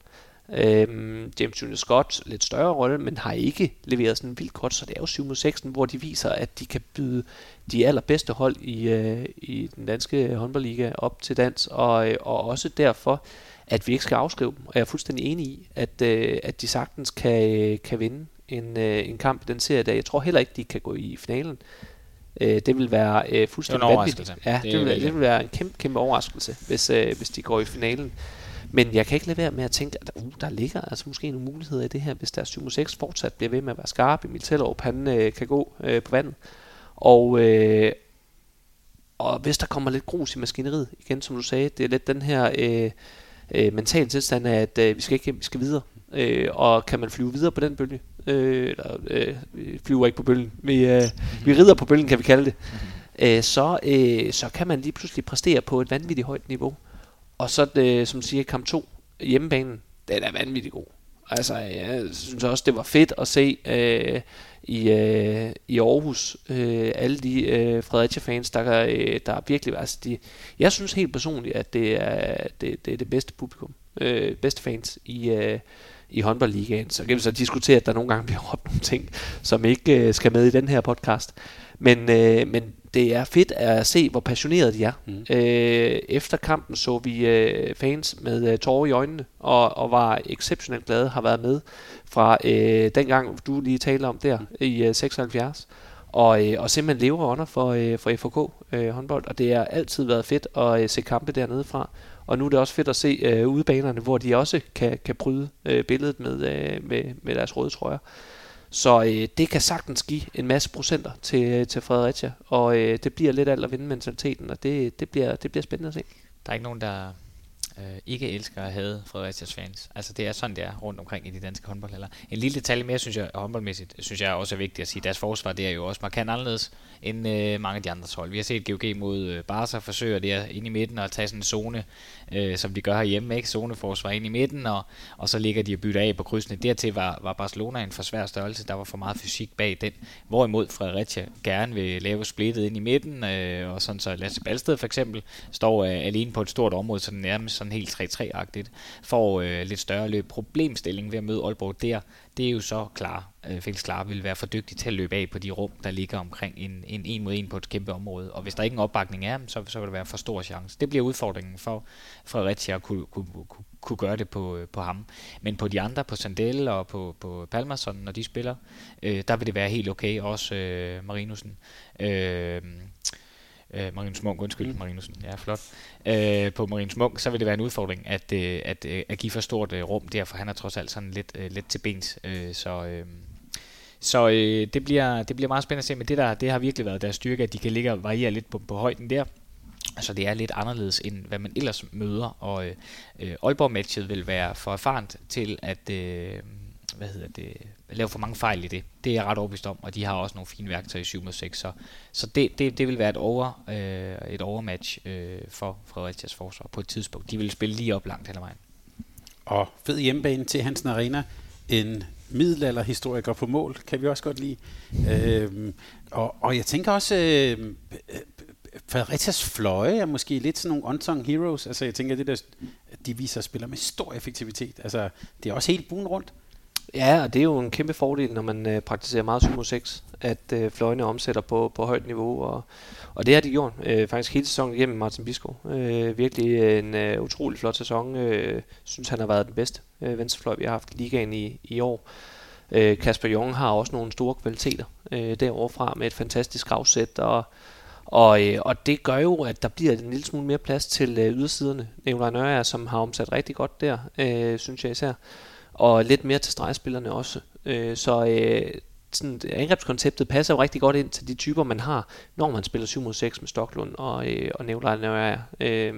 Øhm, James Junior Scott, lidt større rolle, men har ikke leveret sådan vildt godt, så det er jo 7 mod 6, hvor de viser, at de kan byde de allerbedste hold i, øh, i den danske håndboldliga op til dans, og, øh, og også derfor, at vi ikke skal afskrive dem. Og jeg er fuldstændig enig i, at, øh, at de sagtens kan, kan vinde en, øh, en kamp i den serie der. Jeg tror heller ikke, de kan gå i finalen. Øh, det vil være øh, fuldstændig vanvittigt. Ja, det, det, vil, det vil være en kæmpe, kæmpe overraskelse, hvis, øh, hvis de går i finalen. Men jeg kan ikke lade være med at tænke, at uh, der ligger altså måske nogle muligheder i det her, hvis der 7 6 fortsat bliver ved med at være skarp. Emil Tellerup, han øh, kan gå øh, på vandet. Og, øh, og hvis der kommer lidt grus i maskineriet, igen som du sagde, det er lidt den her øh, øh, mentale tilstand af, at øh, vi skal ikke vi skal videre. Øh, og kan man flyve videre på den bølge? Øh, eller, øh, vi flyver ikke på bølgen. Vi, øh, vi rider på bølgen, kan vi kalde det. Øh, så, øh, så kan man lige pludselig præstere på et vanvittigt højt niveau. Og så, det, som siger, kamp 2, hjemmebanen, den er vanvittigt god. Altså, jeg synes også, det var fedt at se øh, i, øh, i Aarhus øh, alle de øh, Fredericia-fans, der, øh, der er virkelig... Altså, de, jeg synes helt personligt, at det er det, det, er det bedste publikum, øh, bedste fans i, øh, i håndboldligaen. Så kan vi så diskutere, at der nogle gange bliver råbt nogle ting, som ikke øh, skal med i den her podcast. Men, øh, men det er fedt at se, hvor passionerede de er. Mm. Øh, efter kampen så vi øh, fans med øh, tårer i øjnene, og, og var exceptionelt glade, har været med fra øh, den gang, du lige talte om der, mm. i øh, 76. Og, øh, og simpelthen lever under for, øh, for FHK øh, håndbold, og det har altid været fedt at øh, se kampe dernede fra. Og nu er det også fedt at se øh, udebanerne, hvor de også kan, kan bryde øh, billedet med, øh, med, med deres røde trøjer. Så øh, det kan sagtens give en masse procenter til, øh, til Fredericia, og øh, det bliver lidt alt at vinde mentaliteten, og det, det, bliver, det bliver spændende at se. Der er ikke nogen, der øh, ikke elsker at have Fredericias fans. Altså det er sådan, det er rundt omkring i de danske håndboldhaller. En lille detalje mere, synes jeg, håndboldmæssigt, synes jeg også er vigtigt at sige. Deres forsvar, det er jo også markant anderledes end øh, mange af de andres hold. Vi har set GOG mod øh, Barca forsøger der ind i midten og tage sådan en zone, øh, som de gør herhjemme, ikke? Zoneforsvar ind i midten, og, og så ligger de og bytter af på krydsene. Dertil var, var Barcelona en for svær størrelse, der var for meget fysik bag den. Hvorimod Fredericia gerne vil lave splittet ind i midten, øh, og sådan så Lasse Balsted for eksempel står øh, alene på et stort område, så den nærmest sådan helt 3-3-agtigt, får øh, lidt større løb. Problemstilling ved at møde Aalborg der, det er jo så klar. Øh, Felix Klar vil være for dygtig til at løbe af på de rum, der ligger omkring en, en en mod en på et kæmpe område. Og hvis der ikke en opbakning er, så, så vil det være for stor chance. Det bliver udfordringen for Fredericia at kunne, kunne, kunne, kunne gøre det på, øh, på ham. Men på de andre, på Sandel og på, på Palmerson, når de spiller, øh, der vil det være helt okay. Også øh, Marinusen. Øh, øh, Marinus Munk, undskyld, mm. Marinussen, ja, flot, øh, på Marinus Munk, så vil det være en udfordring at, øh, at, øh, at give for stort øh, rum der, for han er trods alt sådan lidt, øh, lidt til bens, øh, så... Øh, så øh, det, bliver, det bliver meget spændende at se, men det, der, det har virkelig været deres styrke, at de kan ligge og variere lidt på, på højden der. Altså det er lidt anderledes end hvad man ellers møder, og øh, øh Aalborg-matchet vil være for erfarent til at øh, hvad hedder det, lave for mange fejl i det. Det er jeg ret overbevist om, og de har også nogle fine værktøjer i 7 mod 6, så, så det, det, det vil være et, over, øh, et overmatch øh, for Fredericias forsvar på et tidspunkt. De vil spille lige op langt hen ad vejen. Og fed hjemmebane til Hansen Arena. En middelalderhistoriker på mål, kan vi også godt lide. Øhm, og, og jeg tænker også, øh, Fredericias fløje er måske lidt sådan nogle unsung heroes. Altså jeg tænker, det der, de viser spiller med stor effektivitet. Altså det er også helt buen rundt. Ja, og det er jo en kæmpe fordel, når man øh, praktiserer meget 7 6, at øh, fløjene omsætter på, på højt niveau, og, og det har de gjort øh, faktisk hele sæsonen igennem Martin Bisko. Øh, virkelig en øh, utrolig flot sæson. Øh, synes, han har været den bedste øh, venstrefløj, vi har haft i ligaen i, i år. Øh, Kasper Jong har også nogle store kvaliteter øh, deroverfra med et fantastisk afsæt, og, og, øh, og det gør jo, at der bliver en lille smule mere plads til øh, ydersiderne. Nikolaj Nørre, som har omsat rigtig godt der, øh, synes jeg især og lidt mere til stregspillerne også. Øh, så øh, sådan, angrebskonceptet passer jo rigtig godt ind til de typer, man har, når man spiller 7 mod 6 med Stoklund og, øh, og Nævlejr. Øh,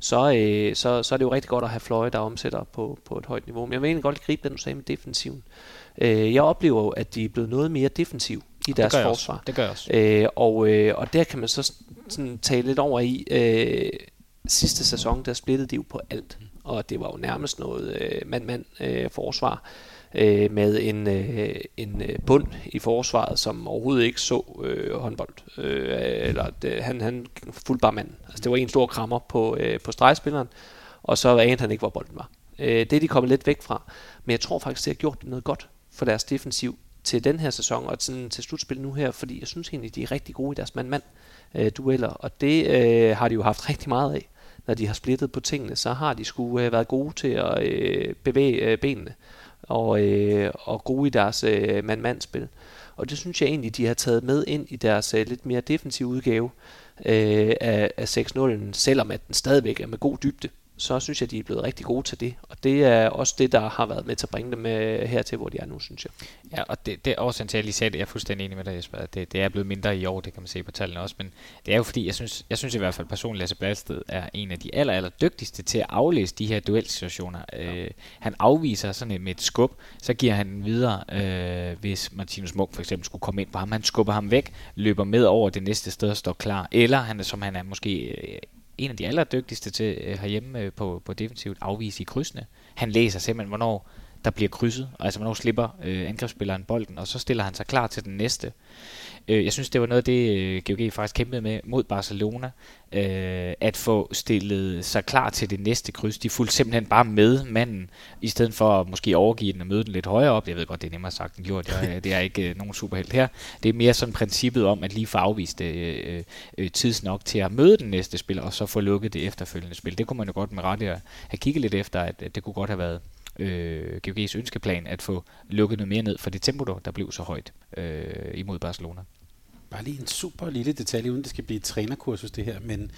så, øh, så, så er det jo rigtig godt at have fløje, der omsætter på, på et højt niveau. Men jeg vil egentlig godt gribe det, du sagde med defensiven. Øh, jeg oplever jo, at de er blevet noget mere defensiv i deres det forsvar. Også. Det gør jeg også. Øh, og, øh, og der kan man så sådan tale lidt over i, øh, sidste sæson, der splittede de jo på alt. Og det var jo nærmest noget øh, mand-mand-forsvar. Øh, øh, med en, øh, en øh, bund i forsvaret, som overhovedet ikke så øh, håndbold. Øh, eller det, han, han fulgte bare manden. Altså, det var en stor krammer på, øh, på stregspilleren, og så anede han ikke, hvor bolden var. Øh, det er de kommet lidt væk fra. Men jeg tror faktisk, det har gjort noget godt for deres defensiv til den her sæson, og sådan, til slutspil nu her, fordi jeg synes egentlig, de er rigtig gode i deres mand-mand-dueller, øh, og det øh, har de jo haft rigtig meget af. Når de har splittet på tingene, så har de sgu øh, været gode til at øh, bevæge øh, benene, og, øh, og gode i deres øh, mand-mand-spil. Og det synes jeg egentlig, de har taget med ind i deres øh, lidt mere defensive udgave øh, af, af 6-0'en, selvom at den stadigvæk er med god dybde så synes jeg, de er blevet rigtig gode til det. Og det er også det, der har været med til at bringe dem øh, hertil, hvor de er nu, synes jeg. Ja, og det, det er også til, at jeg lige sagde det, jeg er fuldstændig enig med dig, Jesper. Det, det er blevet mindre i år, det kan man se på tallene også, men det er jo fordi, jeg synes, jeg synes i hvert fald personligt, Lasse Balsted er en af de aller, aller dygtigste til at aflæse de her duelsituationer. Ja. Øh, han afviser sådan et, med et skub, så giver han den videre, øh, hvis Martinus Munk for eksempel skulle komme ind på ham. Han skubber ham væk, løber med over det næste sted og står klar. Eller han er, som han er måske øh, en af de allerdygtigste til øh, herhjemme øh, på, på defensivt afvise i krydsene. Han læser simpelthen, hvornår der bliver krydset, altså hvornår slipper øh, angrebsspilleren bolden, og så stiller han sig klar til den næste. Øh, jeg synes, det var noget af det, øh, GOG faktisk kæmpede med mod Barcelona, øh, at få stillet sig klar til det næste kryds. De fulgte simpelthen bare med manden, i stedet for at måske overgive den og møde den lidt højere op. Jeg ved godt, det er nemmere sagt end gjort. Jeg, øh, det er ikke øh, nogen superhelt her. Det er mere sådan princippet om, at lige få afvist det øh, øh, øh til at møde den næste spiller, og så få lukket det efterfølgende spil. Det kunne man jo godt med rette have kigget lidt efter, at, at det kunne godt have været øh, GOG's ønskeplan at få lukket noget mere ned for det tempo, der blev så højt øh, imod Barcelona. Bare lige en super lille detalje, uden det skal blive et trænerkursus det her, men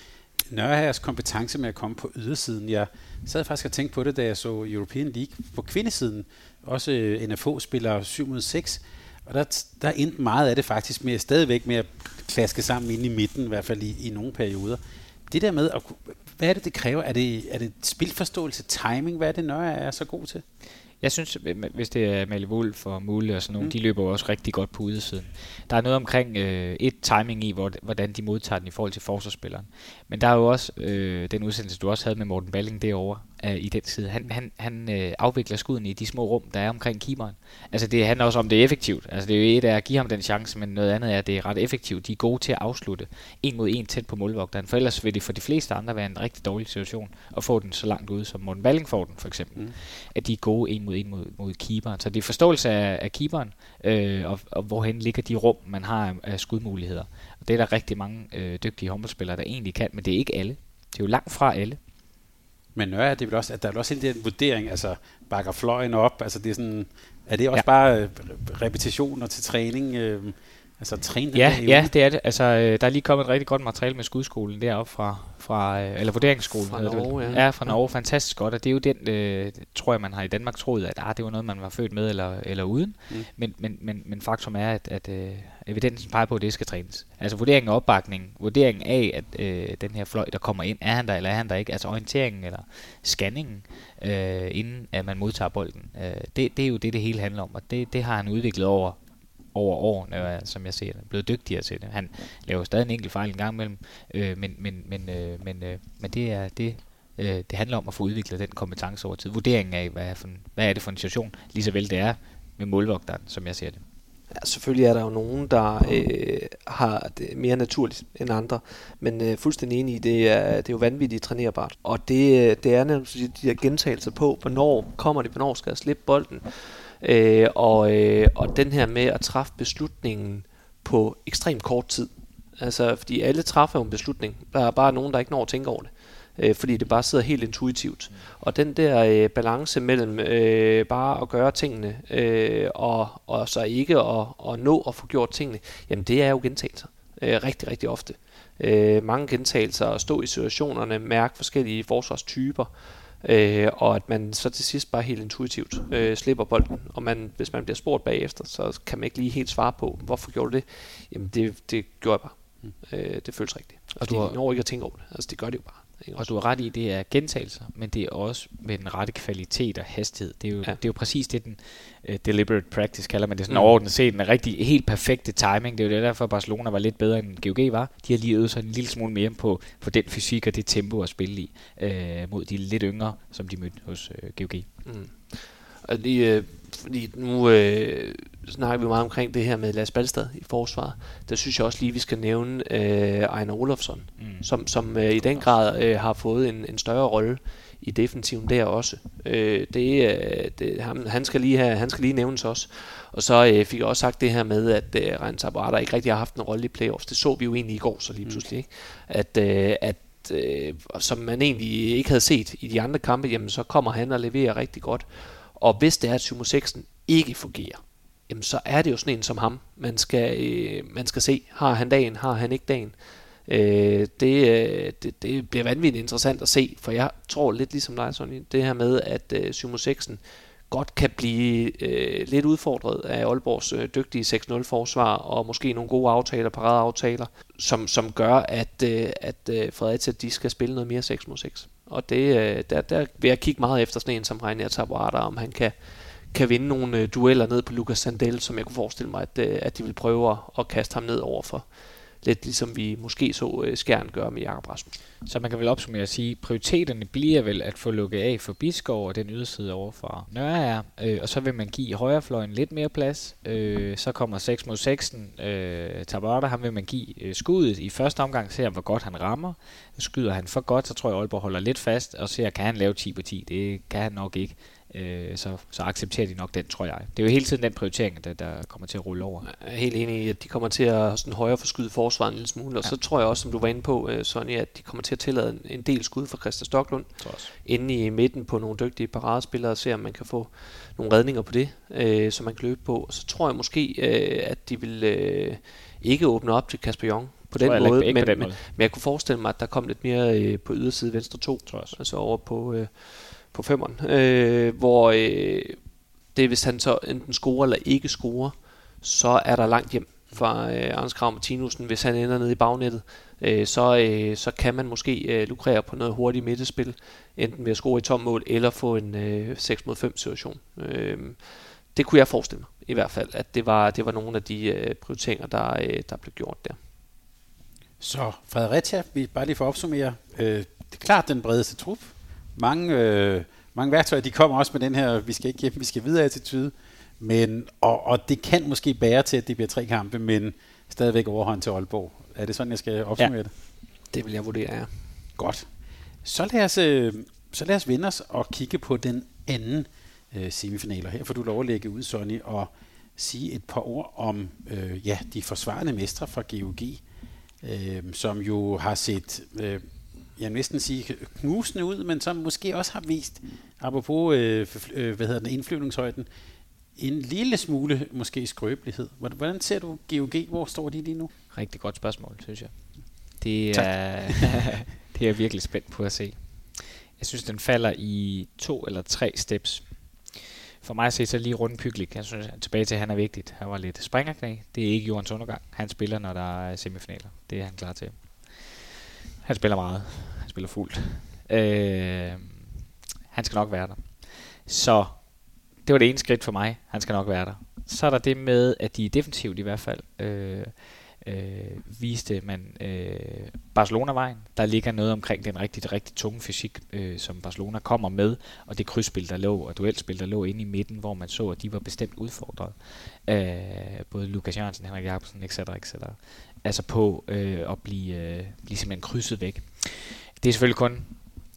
Nørreherres kompetence med at komme på ydersiden. Jeg sad faktisk og tænkte på det, da jeg så European League på kvindesiden. Også øh, NFO spiller 7 mod 6. Og der, der endte meget af det faktisk med stadigvæk med at klaske sammen ind i midten, i hvert fald i, i nogle perioder. Det der med, at, hvad er det, det kræver? Er det, er det spilforståelse, timing? Hvad er det, Nørre er så god til? Jeg synes, hvis det er Malle Wolf og Mulle og sådan nogle, mm. de løber også rigtig godt på udsiden. Der er noget omkring øh, et timing i, hvor, hvordan de modtager den i forhold til forsvarsspilleren. Men der er jo også øh, den udsendelse, du også havde med Morten Balling derovre øh, i den side. Han, han, han øh, afvikler skuden i de små rum, der er omkring keeperen. Altså det handler også om, det er effektivt. Altså det er jo et af at give ham den chance, men noget andet er, at det er ret effektivt. De er gode til at afslutte en mod en tæt på målvogteren. For ellers vil det for de fleste andre være en rigtig dårlig situation at få den så langt ud, som Morten Balling får den for eksempel. Mm. At de er gode en mod en mod, mod keeperen. Så det er forståelse af, af keeperen, øh, og, og hvorhen ligger de rum, man har af skudmuligheder. Og det er der rigtig mange øh, dygtige håndboldspillere, der egentlig kan, men det er ikke alle. Det er jo langt fra alle. Men Nørre, det er vel også, at der er også en den vurdering, altså bakker fløjen op, altså det er sådan, er det også ja. bare øh, repetitioner til træning? Øh, Altså træne ja, ja, det er det. Altså, øh, der er lige kommet et rigtig godt materiale med skudskolen deroppe fra, fra øh, eller vurderingsskolen. Fra Norge, ja. ja. fra Norge. Fantastisk godt, og det er jo den, øh, tror jeg, man har i Danmark troet, at ah, det var noget, man var født med eller, eller uden. Mm. Men, men, men, men faktum er, at, at øh, evidensen peger på, at det skal trænes. Altså vurderingen af opbakning, vurderingen af, at øh, den her fløj, der kommer ind, er han der eller er han der ikke? Altså orienteringen eller scanningen, øh, inden at man modtager bolden. Øh, det, det er jo det, det hele handler om, og det, det har han udviklet over over årene, som jeg ser det. blevet dygtigere til det. Han laver stadig en enkelt fejl en gang imellem, øh, men, men, men, øh, men, øh, men det er det, øh, det handler om at få udviklet den kompetence over tid. Vurderingen af, hvad er, for, hvad er det for en situation, lige så vel det er med målvogteren, som jeg ser det. Ja, selvfølgelig er der jo nogen, der øh, har det mere naturligt end andre, men øh, fuldstændig enig i, det er, det er jo vanvittigt trænerbart. Og det, øh, det er nemlig de her gentagelser på, hvornår kommer det, hvornår skal jeg slippe bolden, Øh, og, øh, og den her med at træffe beslutningen på ekstremt kort tid. Altså, fordi alle træffer jo en beslutning. Der er bare nogen, der ikke når at tænke over det. Øh, fordi det bare sidder helt intuitivt. Og den der øh, balance mellem øh, bare at gøre tingene, øh, og, og så ikke at, at nå at få gjort tingene, jamen det er jo gentagelser. Øh, rigtig, rigtig ofte. Øh, mange gentagelser, at stå i situationerne, mærke forskellige forsvarstyper, Øh, og at man så til sidst bare helt intuitivt øh, slipper bolden. Og man, hvis man bliver spurgt bagefter, så kan man ikke lige helt svare på, hvorfor gjorde du det? Jamen det, det gjorde jeg bare. Mm. Øh, det føles rigtigt. Og, og du har... når ikke at tænke over det. Altså det gør det jo bare. Og du har ret i, det er gentagelser, men det er også med den rette kvalitet og hastighed. Det er jo, ja. det er jo præcis det, den uh, deliberate practice kalder man det. Sådan mm. overordnet set, den rigtig helt perfekte timing. Det er jo derfor, Barcelona var lidt bedre end GOG var. De har lige øvet sig en lille smule mere på, på den fysik og det tempo at spille i, uh, mod de lidt yngre, som de mødte hos uh, øh, GOG. Mm. Og lige, uh, fordi nu øh, snakker vi meget omkring det her med Lars Balstad i forsvaret. Der synes jeg også lige, vi skal nævne øh, Ejner Olofsson, mm. som, som øh, i den grad øh, har fået en, en større rolle i defensiven der også. Øh, det, øh, det, han, han, skal lige have, han skal lige nævnes også. Og så øh, fik jeg også sagt det her med, at øh, Rein Tabarata ikke rigtig har haft en rolle i playoffs. Det så vi jo egentlig i går så lige mm. pludselig. Ikke? At, øh, at øh, som man egentlig ikke havde set i de andre kampe, jamen så kommer han og leverer rigtig godt. Og hvis det er, at Sumo 6 ikke fungerer, jamen så er det jo sådan en som ham, man skal, øh, man skal se. Har han dagen, har han ikke dagen? Øh, det, øh, det, det bliver vanvittigt interessant at se, for jeg tror lidt ligesom dig, Sonny, det her med, at øh, Sumo 6 godt kan blive øh, lidt udfordret af Aalborgs øh, dygtige 6-0 forsvar og måske nogle gode aftaler, paradeaftaler, som, som gør, at, øh, at øh, Fredericia de skal spille noget mere 6 mod 6. Og det, øh, der, der vil jeg kigge meget efter sådan en som Reinier Tabuada, om han kan, kan vinde nogle øh, dueller ned på Lucas Sandel, som jeg kunne forestille mig, at, øh, at de vil prøve at, at kaste ham ned over for. Lidt ligesom vi måske så øh, Skjern gøre med Jakob Rasmussen. Så man kan vel opsummere at sige, at prioriteterne bliver vel at få lukket af for Biskov og den yderside over for Nørre øh, og så vil man give højrefløjen lidt mere plads. Øh, så kommer 6 mod 6. Øh, Tabata, ham vil man give øh, skuddet i første omgang, ser hvor godt han rammer. Skyder han for godt, så tror jeg, Aalborg holder lidt fast, og ser, kan han lave 10 på 10. Det kan han nok ikke øh, så, så accepterer de nok den, tror jeg. Det er jo hele tiden den prioritering, der, der kommer til at rulle over. Jeg er helt enig i, at de kommer til at sådan højere forskyde forsvaret en lille smule, og ja. så tror jeg også, som du var inde på, uh, Sonny, at de kommer til at tillade en, en del skud fra Christa Stoklund inde i midten på nogle dygtige paradespillere, og se om man kan få nogle redninger på det, uh, som man kan løbe på. Så tror jeg måske, uh, at de vil uh, ikke åbne op til Kasper Jong på den, måde, men, den måde. Men, men jeg kunne forestille mig, at der kom lidt mere uh, på yderside venstre 2, tror jeg. altså over på... Uh, på femmeren, øh, hvor øh, det hvis han så enten scorer eller ikke scorer, så er der langt hjem fra øh, Anders Krav Martinussen, hvis han ender nede i bagnettet, øh, så, øh, så kan man måske øh, lukrere på noget hurtigt midtespil, enten ved at score i tom mål, eller få en øh, 6 mod 5 situation. Øh, det kunne jeg forestille mig, i hvert fald, at det var, det var nogle af de øh, prioriteringer, der, øh, der blev gjort der. Så Fredericia, vi bare lige for at opsummere, øh, det er klart den bredeste trup, mange, øh, mange værktøjer, de kommer også med den her, vi skal ikke hjem, vi skal videre attitude. Men, og, og det kan måske bære til, at det bliver tre kampe, men stadigvæk overhånd til Aalborg. Er det sådan, jeg skal opsummere ja. det? Det vil jeg vurdere, ja. Godt. Så lad os, øh, så lad os vende os og kigge på den anden øh, semifinaler. Her får du lov at lægge ud, Sonny, og sige et par ord om øh, ja, de forsvarende mestre fra GOG, øh, som jo har set øh, jeg næsten sige, knusende ud, men som måske også har vist, apropos øh, øh, hvad hedder den, indflyvningshøjden, en lille smule måske skrøbelighed. Hvordan ser du GOG? Hvor står de lige nu? Rigtig godt spørgsmål, synes jeg. Det er, det er jeg virkelig spændt på at se. Jeg synes, den falder i to eller tre steps. For mig ser så lige rundt Pyglik. Jeg synes, tilbage til, at han er vigtigt. Han var lidt springerknæ. Det er ikke jordens undergang. Han spiller, når der er semifinaler. Det er han klar til. Han spiller meget. Han spiller fuldt. Øh, han skal nok være der. Så det var det ene skridt for mig. Han skal nok være der. Så er der det med, at de defensivt i hvert fald øh, øh, viste man øh, Barcelona-vejen. Der ligger noget omkring den rigtig, rigtig tunge fysik, øh, som Barcelona kommer med, og det krydsspil, der lå, og duelspil, der lå inde i midten, hvor man så, at de var bestemt udfordret. Øh, både Lukas Jørgensen, Henrik Jacobsen, etc. etc altså på øh, at blive, øh, blive simpelthen krydset væk. Det er selvfølgelig kun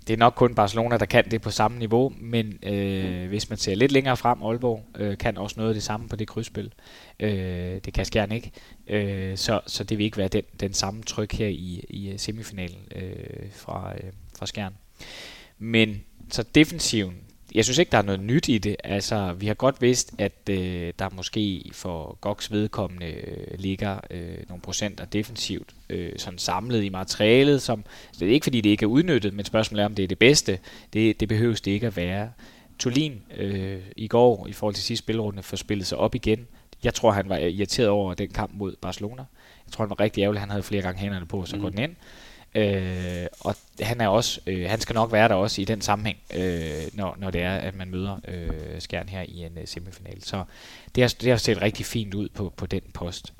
det er nok kun Barcelona, der kan det på samme niveau, men øh, hvis man ser lidt længere frem, Aalborg øh, kan også noget af det samme på det krydsspil. Øh, det kan Skjern ikke, øh, så, så det vil ikke være den, den samme tryk her i, i øh, semifinalen øh, fra, øh, fra Skjern. Men så defensiven, jeg synes ikke, der er noget nyt i det. Altså, vi har godt vidst, at øh, der måske for Goks vedkommende øh, ligger øh, nogle procenter defensivt øh, sådan samlet i materialet. Som, det er ikke, fordi det ikke er udnyttet, men spørgsmålet er, om det er det bedste. Det, det behøves det ikke at være. Tolin øh, i går, i forhold til sidste spilrunde, får spillet sig op igen. Jeg tror, han var irriteret over den kamp mod Barcelona. Jeg tror, han var rigtig ærgerlig. Han havde flere gange hænderne på, så mm. går den ind. Øh, og han er også, øh, han skal nok være der også i den sammenhæng, øh, når, når det er, at man møder øh, Skjern her i en øh, semifinal. Så det har, det har set rigtig fint ud på, på den post.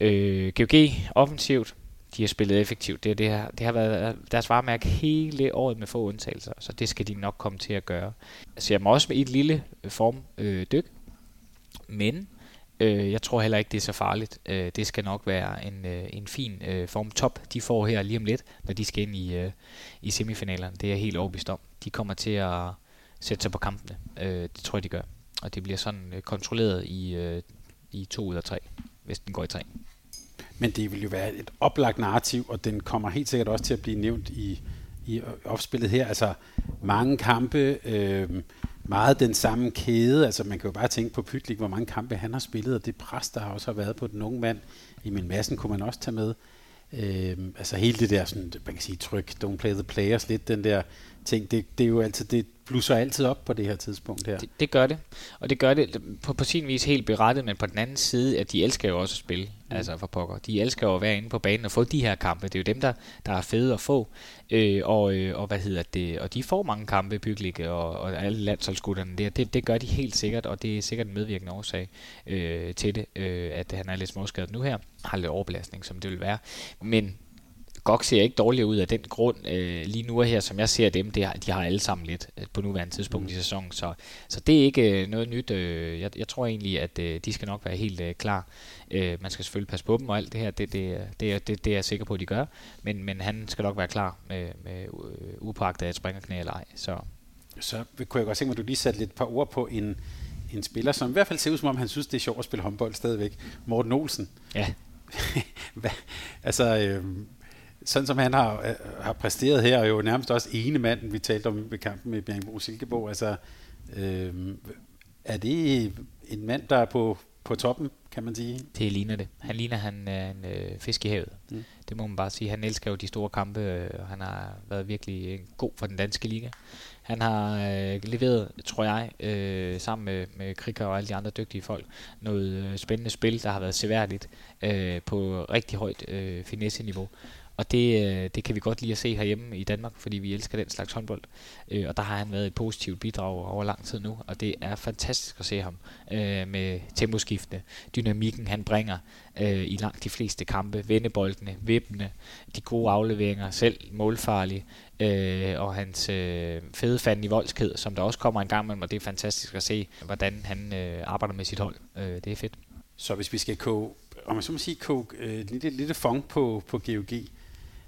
Øh, GOG offensivt, de har spillet effektivt. Det, det, har, det har været deres varemærke hele året med få undtagelser, så det skal de nok komme til at gøre. Jeg ser dem også med et lille form øh, dyk, men Øh, jeg tror heller ikke, det er så farligt. Øh, det skal nok være en, øh, en fin øh, form top, de får her lige om lidt, når de skal ind i, øh, i semifinalerne. Det er jeg helt overbevist om. De kommer til at sætte sig på kampene. Øh, det tror jeg, de gør. Og det bliver sådan øh, kontrolleret i, øh, i to ud af tre, hvis den går i tre. Men det vil jo være et oplagt narrativ, og den kommer helt sikkert også til at blive nævnt i, i opspillet her. Altså mange kampe... Øh, meget den samme kæde. Altså man kan jo bare tænke på Pytlik, hvor mange kampe han har spillet, og det pres, der har også har været på den unge mand. I min massen kunne man også tage med. Øh, altså hele det der, sådan, man kan sige tryk, don't play the players, lidt den der ting, det, det er jo altid, det blusser altid op på det her tidspunkt her. Det, det gør det, og det gør det på, på sin vis helt berettet, men på den anden side, at de elsker jo også at spille, mm. altså for pokker. De elsker jo at være inde på banen og få de her kampe. Det er jo dem, der, der er fede at få. Øh, og, øh, og hvad hedder det, og de får mange kampe, Byggelige og, og alle landsholdsgutterne der. Det, det gør de helt sikkert, og det er sikkert en medvirkende årsag øh, til det, øh, at han er lidt småskadet nu her. Har lidt overbelastning, som det vil være. Men Gok ser ikke dårligere ud af den grund øh, lige nu her, som jeg ser dem, det, de har alle sammen lidt øh, på nuværende tidspunkt mm. i sæsonen, så, så det er ikke øh, noget nyt. Øh, jeg, jeg tror egentlig, at øh, de skal nok være helt øh, klar. Øh, man skal selvfølgelig passe på dem og alt det her, det, det, det, det, det er jeg sikker på, at de gør, men, men han skal nok være klar med, med øh, upagtet at springer knæ eller ej. Så. så kunne jeg godt tænke mig, at du lige satte lidt par ord på en, en spiller, som i hvert fald ser ud som om, han synes, det er sjovt at spille håndbold stadigvæk. Morten Olsen. Ja. altså, øh, sådan som han har, øh, har præsteret her, er jo nærmest også ene manden, vi talte om ved kampen med Bjergbro Silkeborg. Altså, øh, er det en mand, der er på, på toppen, kan man sige? Det ligner det. Han ligner, han er en øh, fisk i havet. Mm. Det må man bare sige. Han elsker jo de store kampe, øh, og han har været virkelig god for den danske liga. Han har øh, leveret, tror jeg, øh, sammen med, med Krikker og alle de andre dygtige folk, noget øh, spændende spil, der har været seværdigt øh, på rigtig højt øh, finesse-niveau. Og det, øh, det kan vi godt lide at se herhjemme i Danmark, fordi vi elsker den slags håndbold. Øh, og der har han været et positivt bidrag over lang tid nu, og det er fantastisk at se ham øh, med temposkiftene, dynamikken han bringer øh, i langt de fleste kampe, vendeboldene, vippene, de gode afleveringer, selv målfarlige, øh, og hans fede fanden i voldsked, som der også kommer en gang imellem, og det er fantastisk at se, hvordan han arbejder med sit hold. det er fedt. Så hvis vi skal koge, om man så må sige, koge øh, lidt, lidt fong på, på GOG,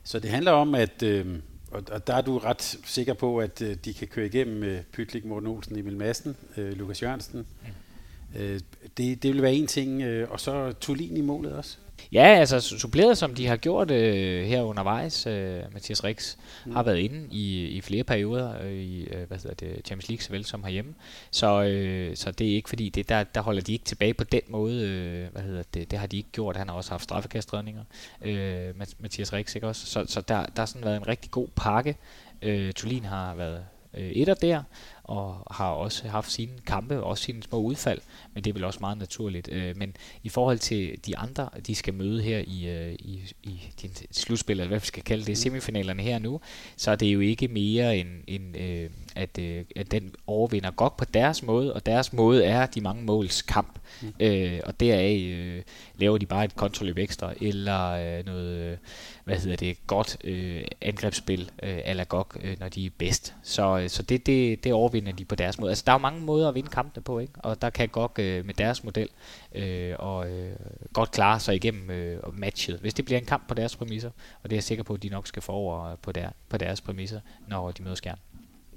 så det handler om, at, øh, og, og der er du ret sikker på, at øh, de kan køre igennem med øh, Pytlik, Morten Olsen, Emil Madsen, øh, Lukas Jørgensen. Mm. Øh, det, det vil være en ting, øh, og så Tulin i målet også. Ja, altså suppleret som de har gjort øh, her undervejs, øh, Mathias Rix mm. har været inde i, i flere perioder øh, i øh, hvad hedder det, Champions League såvel som herhjemme. Så, øh, så det er ikke fordi, det, der, der holder de ikke tilbage på den måde. Øh, hvad hedder det, det har de ikke gjort. Han har også haft straffekastredninger, øh, Mathias Rix, ikke også? Så, så der, der har sådan været en rigtig god pakke. Øh, Tulin har været øh, etter der, og har også haft sine kampe, også sine små udfald, men det er vel også meget naturligt. Øh, men i forhold til de andre, de skal møde her i, øh, i, i din slutspil, eller hvad vi skal kalde det, mm. semifinalerne her nu, så er det jo ikke mere end, end øh, at, øh, at den overvinder godt på deres måde, og deres måde er de mange måls kamp. Mm. Øh, og deraf øh, laver de bare et kontrolløb ekstra, eller øh, noget, øh, hvad hedder det, godt øh, angrebsspil øh, ala GOG, øh, når de er bedst. Så, øh, så det, det, det overvinder de på deres måde. Altså der er jo mange måder at vinde kampene på, ikke? og der kan GOG øh, med deres model øh, og øh, godt klare sig igennem øh, matchet, hvis det bliver en kamp på deres præmisser, og det er jeg sikker på, at de nok skal få over på, der, på deres præmisser, når de møder skærmen.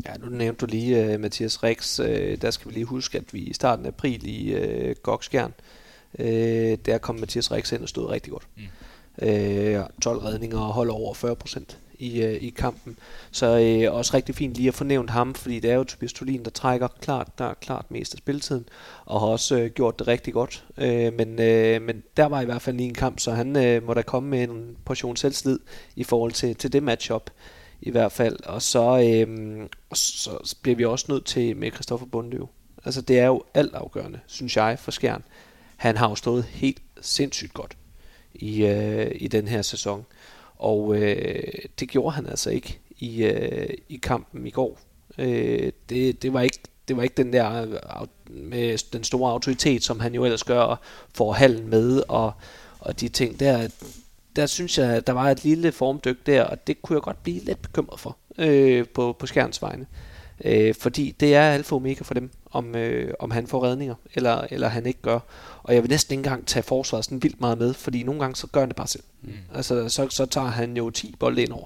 Ja, nu nævnte du lige uh, Mathias Rix. Uh, der skal vi lige huske, at vi i starten af april i uh, Gokskjern, uh, der kom Mathias Rix ind og stod rigtig godt. Mm. øh, 12 redninger og holder over 40 procent i, øh, i kampen. Så øh, også rigtig fint lige at få nævnt ham, fordi det er jo Tobias Tolin, der trækker klart, der er klart mest af spilletiden, og har også øh, gjort det rigtig godt. Øh, men, øh, men der var i hvert fald lige en kamp, så han øh, må da komme med en portion selvslid i forhold til, til det matchup i hvert fald. Og så, øh, så bliver vi også nødt til med Christoffer Bundøv. Altså det er jo altafgørende, synes jeg, for Skjern. Han har jo stået helt sindssygt godt i, øh, i den her sæson. Og øh, det gjorde han altså ikke i, øh, i kampen i går. Øh, det, det, var ikke, det var ikke den der øh, med den store autoritet, som han jo ellers gør, og får hallen med og, og de ting. Der, der synes jeg, at der var et lille formdyk der, og det kunne jeg godt blive lidt bekymret for øh, på, på Skjerns vegne. Øh, fordi det er alfa og omega for dem, om, øh, om han får redninger, eller, eller han ikke gør. Og jeg vil næsten ikke engang tage forsvaret sådan vildt meget med, fordi nogle gange så gør han det bare selv. Mm. Altså, så, så tager han jo 10 bolde ind over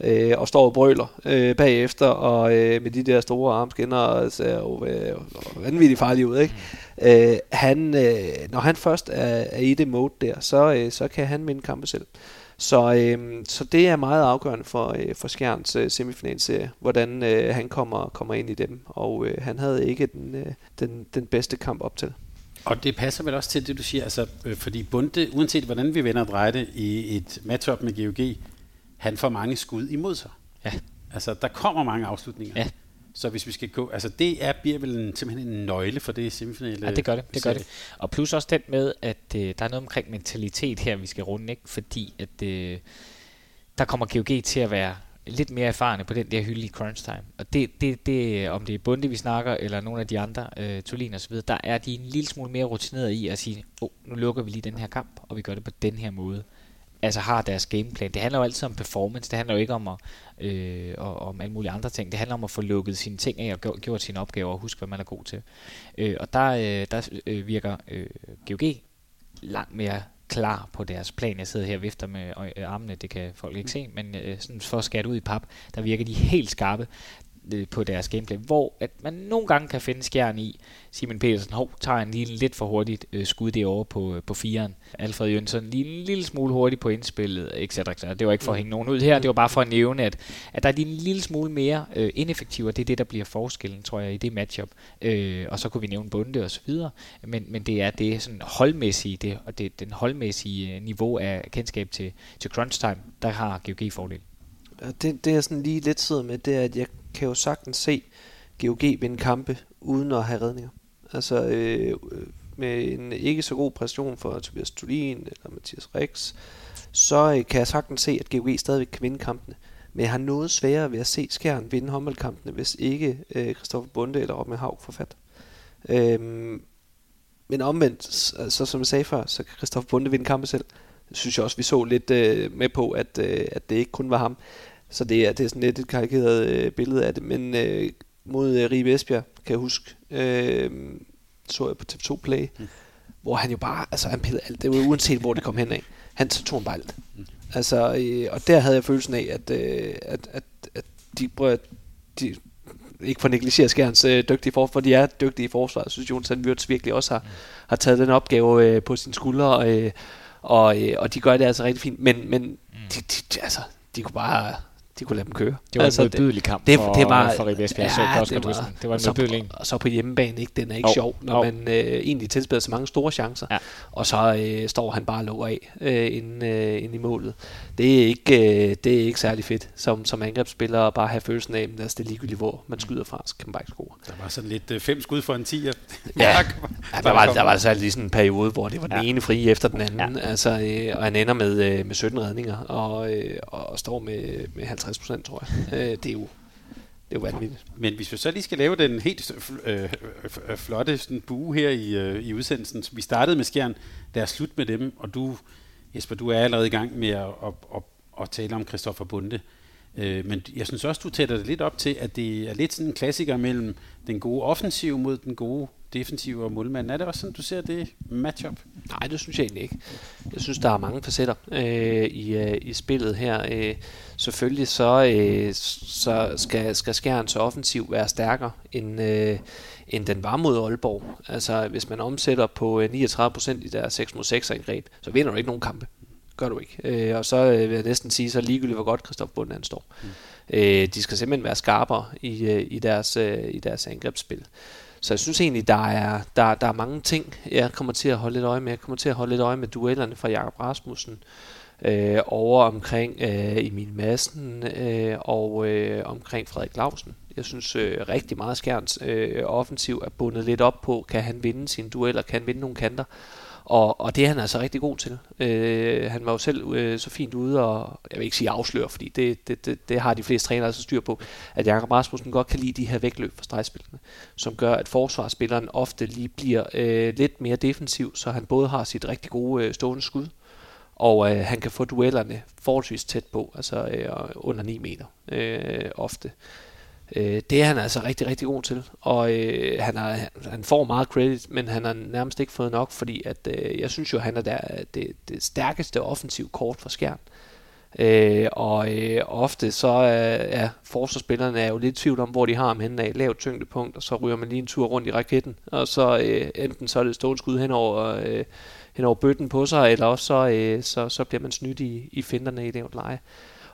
øh, og står og brøler øh, bagefter, og øh, med de der store armskinner ser jo øh, vanvittigt farlig ud. Ikke? Mm. Øh, han, øh, når han først er, er i det mode der, så, øh, så kan han vinde kampe selv. Så, øh, så det er meget afgørende for, øh, for Skjerns øh, semifinalserie, hvordan øh, han kommer, kommer ind i dem. Og øh, han havde ikke den, øh, den, den bedste kamp op til. Og det passer vel også til det, du siger, altså, øh, fordi Bunde, uanset hvordan vi vender og drejer det i et matchup med GOG, han får mange skud imod sig. Ja. Altså, der kommer mange afslutninger. Ja. Så hvis vi skal gå, altså det er, bliver vel en, simpelthen en nøgle for det semifinale. Ja, det gør det, det gør det. Og plus også den med, at øh, der er noget omkring mentalitet her, vi skal runde, ikke? fordi at øh, der kommer GOG til at være lidt mere erfarne på den der hylde i crunch time. Og det, det, det, om det er Bunde, vi snakker, eller nogle af de andre, øh, Tolin videre, der er de en lille smule mere rutineret i at sige, oh, nu lukker vi lige den her kamp, og vi gør det på den her måde altså har deres gameplan. Det handler jo altid om performance, det handler jo ikke om at, øh, og, om alle mulige andre ting. Det handler om at få lukket sine ting af og gjort, gjort sine opgaver og huske, hvad man er god til. Øh, og der, øh, der øh, virker øh, GOG langt mere klar på deres plan. Jeg sidder her og vifter med øh, armene, det kan folk ikke se, men øh, sådan for at skære ud i pap, der virker de helt skarpe på deres gameplay, hvor at man nogle gange kan finde skjern i, Simon Petersen, hov, tager en lille, lidt for hurtigt øh, skud derovre på, øh, på firen. Alfred Jønsson lige en lille smule hurtigt på indspillet, etc. Det var ikke for at hænge nogen ud her, det var bare for at nævne, at, at der er lige en lille smule mere øh, ineffektiv, og det er det, der bliver forskellen, tror jeg, i det matchup. Øh, og så kunne vi nævne Bunde og så videre, men, men det er det sådan holdmæssige, det, og det, den holdmæssige niveau af kendskab til, til crunch time, der har GOG fordel. Det, det jeg sådan lige lidt sidder med, det er, at jeg kan jo sagtens se GOG vinde kampe uden at have redninger. Altså øh, med en ikke så god præstation for Tobias Tulin eller Mathias Rex, så øh, kan jeg sagtens se, at GOG stadigvæk kan vinde kampene. Men jeg har noget sværere ved at se Skjern vinde håndboldkampene, hvis ikke øh, Christoffer Bunde eller Robin Haug får fat. Øhm, men omvendt, så altså, som jeg sagde før, så kan Christoffer Bunde vinde kampe selv. Synes jeg også, vi så lidt øh, med på, at, øh, at det ikke kun var ham. Så det er, det er sådan lidt et karikeret øh, billede af det. Men øh, mod øh, Ribe Esbjerg, kan jeg huske, øh, så jeg på TV2 Play, mm. hvor han jo bare, altså han pillede alt, det var uanset hvor det kom hen af. Han tog en alt. Mm. Altså, øh, og der havde jeg følelsen af, at, øh, at, at, at de, prøver, de ikke for negligere Skærens øh, dygtige forsvar, for de er dygtige i forsvaret. Jeg synes, Jonathan Wirtz virkelig også har, mm. har taget den opgave øh, på sine skuldre, øh, og, øh, og de gør det altså rigtig fint. Men, men mm. de, de, altså, de kunne bare de kunne lade dem køre. Det var altså, en modbydelig kamp det, for, det var, for Ribe Esbjerg. Ja, så det, var, det var en modbydelig. Og så på hjemmebane, ikke? den er ikke oh, sjov, når oh. man øh, egentlig tilspiller så mange store chancer, ja. og så øh, står han bare og af øh, inden, øh, inden i målet. Det er ikke, øh, det er ikke særlig fedt som, som angrebsspiller at bare have følelsen af, at altså, det er ligegyldigt, hvor man skyder fra, så kan man bare ikke score. Der var sådan lidt øh, fem skud for en 10. ja, ja der, var, der var altså lige sådan en periode, hvor det var den ja. ene fri efter den anden, ja. altså, øh, og han ender med, øh, med 17 redninger, og, øh, og står med, med 50 procent, tror jeg. Øh, det er jo det er jo vanvittigt. Men hvis vi så lige skal lave den helt øh, øh, flotte sådan, bue her i, øh, i udsendelsen. Vi startede med Skjern, lad os slutte med dem, og du, Jesper, du er allerede i gang med at, at, at, at tale om Christoffer Bunde. Øh, men jeg synes også, du tætter det lidt op til, at det er lidt sådan en klassiker mellem den gode offensiv mod den gode defensive og målmanden. Er det også sådan, du ser det matchup? Nej, det synes jeg egentlig ikke. Jeg synes, der er mange facetter øh, i, øh, i spillet her. Øh, selvfølgelig så, øh, så skal, skal Skjerns offensiv være stærkere end, øh, end den var mod Aalborg. Altså, hvis man omsætter på 39% øh, i deres 6 mod 6 angreb, så vinder du ikke nogen kampe. gør du ikke. Øh, og så øh, vil jeg næsten sige, så ligegyldigt hvor godt Christoph Bund han står. Mm. Øh, de skal simpelthen være skarpere i, øh, i, deres, øh, i deres angrebsspil. Så jeg synes egentlig, der er, der, der er mange ting, jeg kommer til at holde lidt øje med. Jeg kommer til at holde lidt øje med duellerne fra Jakob Rasmussen øh, Øh, over omkring øh, Emil Madsen øh, og øh, omkring Frederik Clausen. Jeg synes øh, rigtig meget Skjerns øh, offensiv er bundet lidt op på, kan han vinde sine dueller, kan han vinde nogle kanter. Og, og det er han altså rigtig god til. Øh, han var jo selv øh, så fint ude, og jeg vil ikke sige afsløre, fordi det, det, det, det har de fleste trænere altså styr på, at Jakob Rasmussen godt kan lide de her vægtløb fra stregspillene, som gør, at forsvarsspilleren ofte lige bliver øh, lidt mere defensiv, så han både har sit rigtig gode øh, stående skud, og øh, han kan få duellerne forholdsvis tæt på, altså øh, under 9 meter øh, ofte. Øh, det er han altså rigtig, rigtig god til, og øh, han, er, han får meget credit, men han har nærmest ikke fået nok, fordi at, øh, jeg synes jo, han er der, det, det stærkeste offensiv kort for skærn. Øh, og øh, ofte så øh, ja, forsvarsspillerne er jo lidt i tvivl om, hvor de har ham henne af lavt tyngdepunkt, og så ryger man lige en tur rundt i raketten, og så øh, enten så er det stående skud hen over, øh, hen over bøtten på sig, eller også så, øh, så, så bliver man snydt i, i finterne i det leje.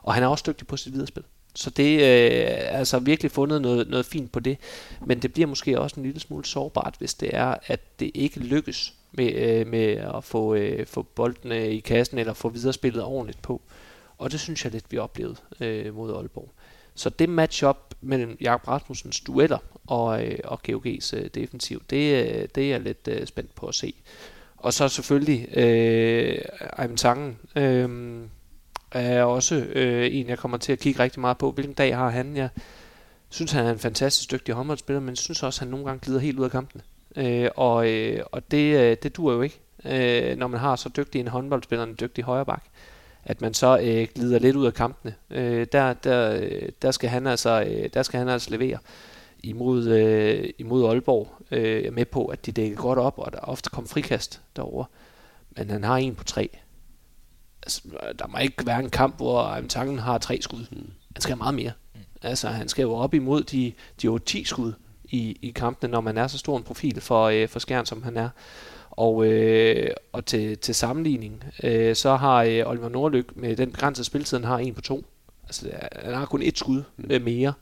Og han er også dygtig på sit viderespil. Så det øh, er altså virkelig fundet noget, noget fint på det. Men det bliver måske også en lille smule sårbart, hvis det er, at det ikke lykkes med, øh, med at få, øh, få bolden i kassen eller få viderespillet ordentligt på. Og det synes jeg lidt, vi oplevede øh, mod Aalborg. Så det matchup mellem Jakob Rasmussens dueller og, øh, og GOG's øh, defensiv, det, øh, det er jeg lidt øh, spændt på at se. Og så selvfølgelig øh, Ivan Tangen. Øh, er også øh, en, jeg kommer til at kigge rigtig meget på. Hvilken dag har han? Jeg synes, han er en fantastisk dygtig håndboldspiller, men synes også, at han nogle gange glider helt ud af kampen. Øh, og øh, og det, øh, det dur jo ikke, øh, når man har så dygtig en håndboldspiller, en dygtig højreback, at man så øh, glider lidt ud af kampene. Øh, der, der, øh, der, skal han altså, øh, der skal han altså levere imod, øh, imod Aalborg. Øh, jeg er med på, at de dækker godt op, og der ofte kom frikast derover. Men han har en på tre altså, der må ikke være en kamp, hvor Tangen har tre skud. Mm. Han skal have meget mere. Mm. Altså, han skal jo op imod de, de 10 skud i, i kampene, når man er så stor en profil for, øh, for Skjern, som han er. Og, øh, og til, til sammenligning, øh, så har øh, Oliver Nordlyk med den begrænsede spiltid, han har en på to. Altså, han har kun et skud mm. øh, mere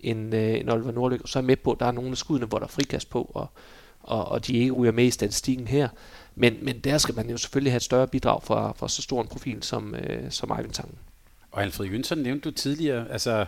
end, øh, end Oliver Nordlyk. Og så er jeg med på, at der er nogle af skuddene, hvor der er frikast på, og, og, og de ikke ryger med i statistikken her. Men, men der skal man jo selvfølgelig have et større bidrag fra, fra så stor en profil som, øh, som Eivind Tangen. Og Alfred Jønsson nævnte du tidligere, altså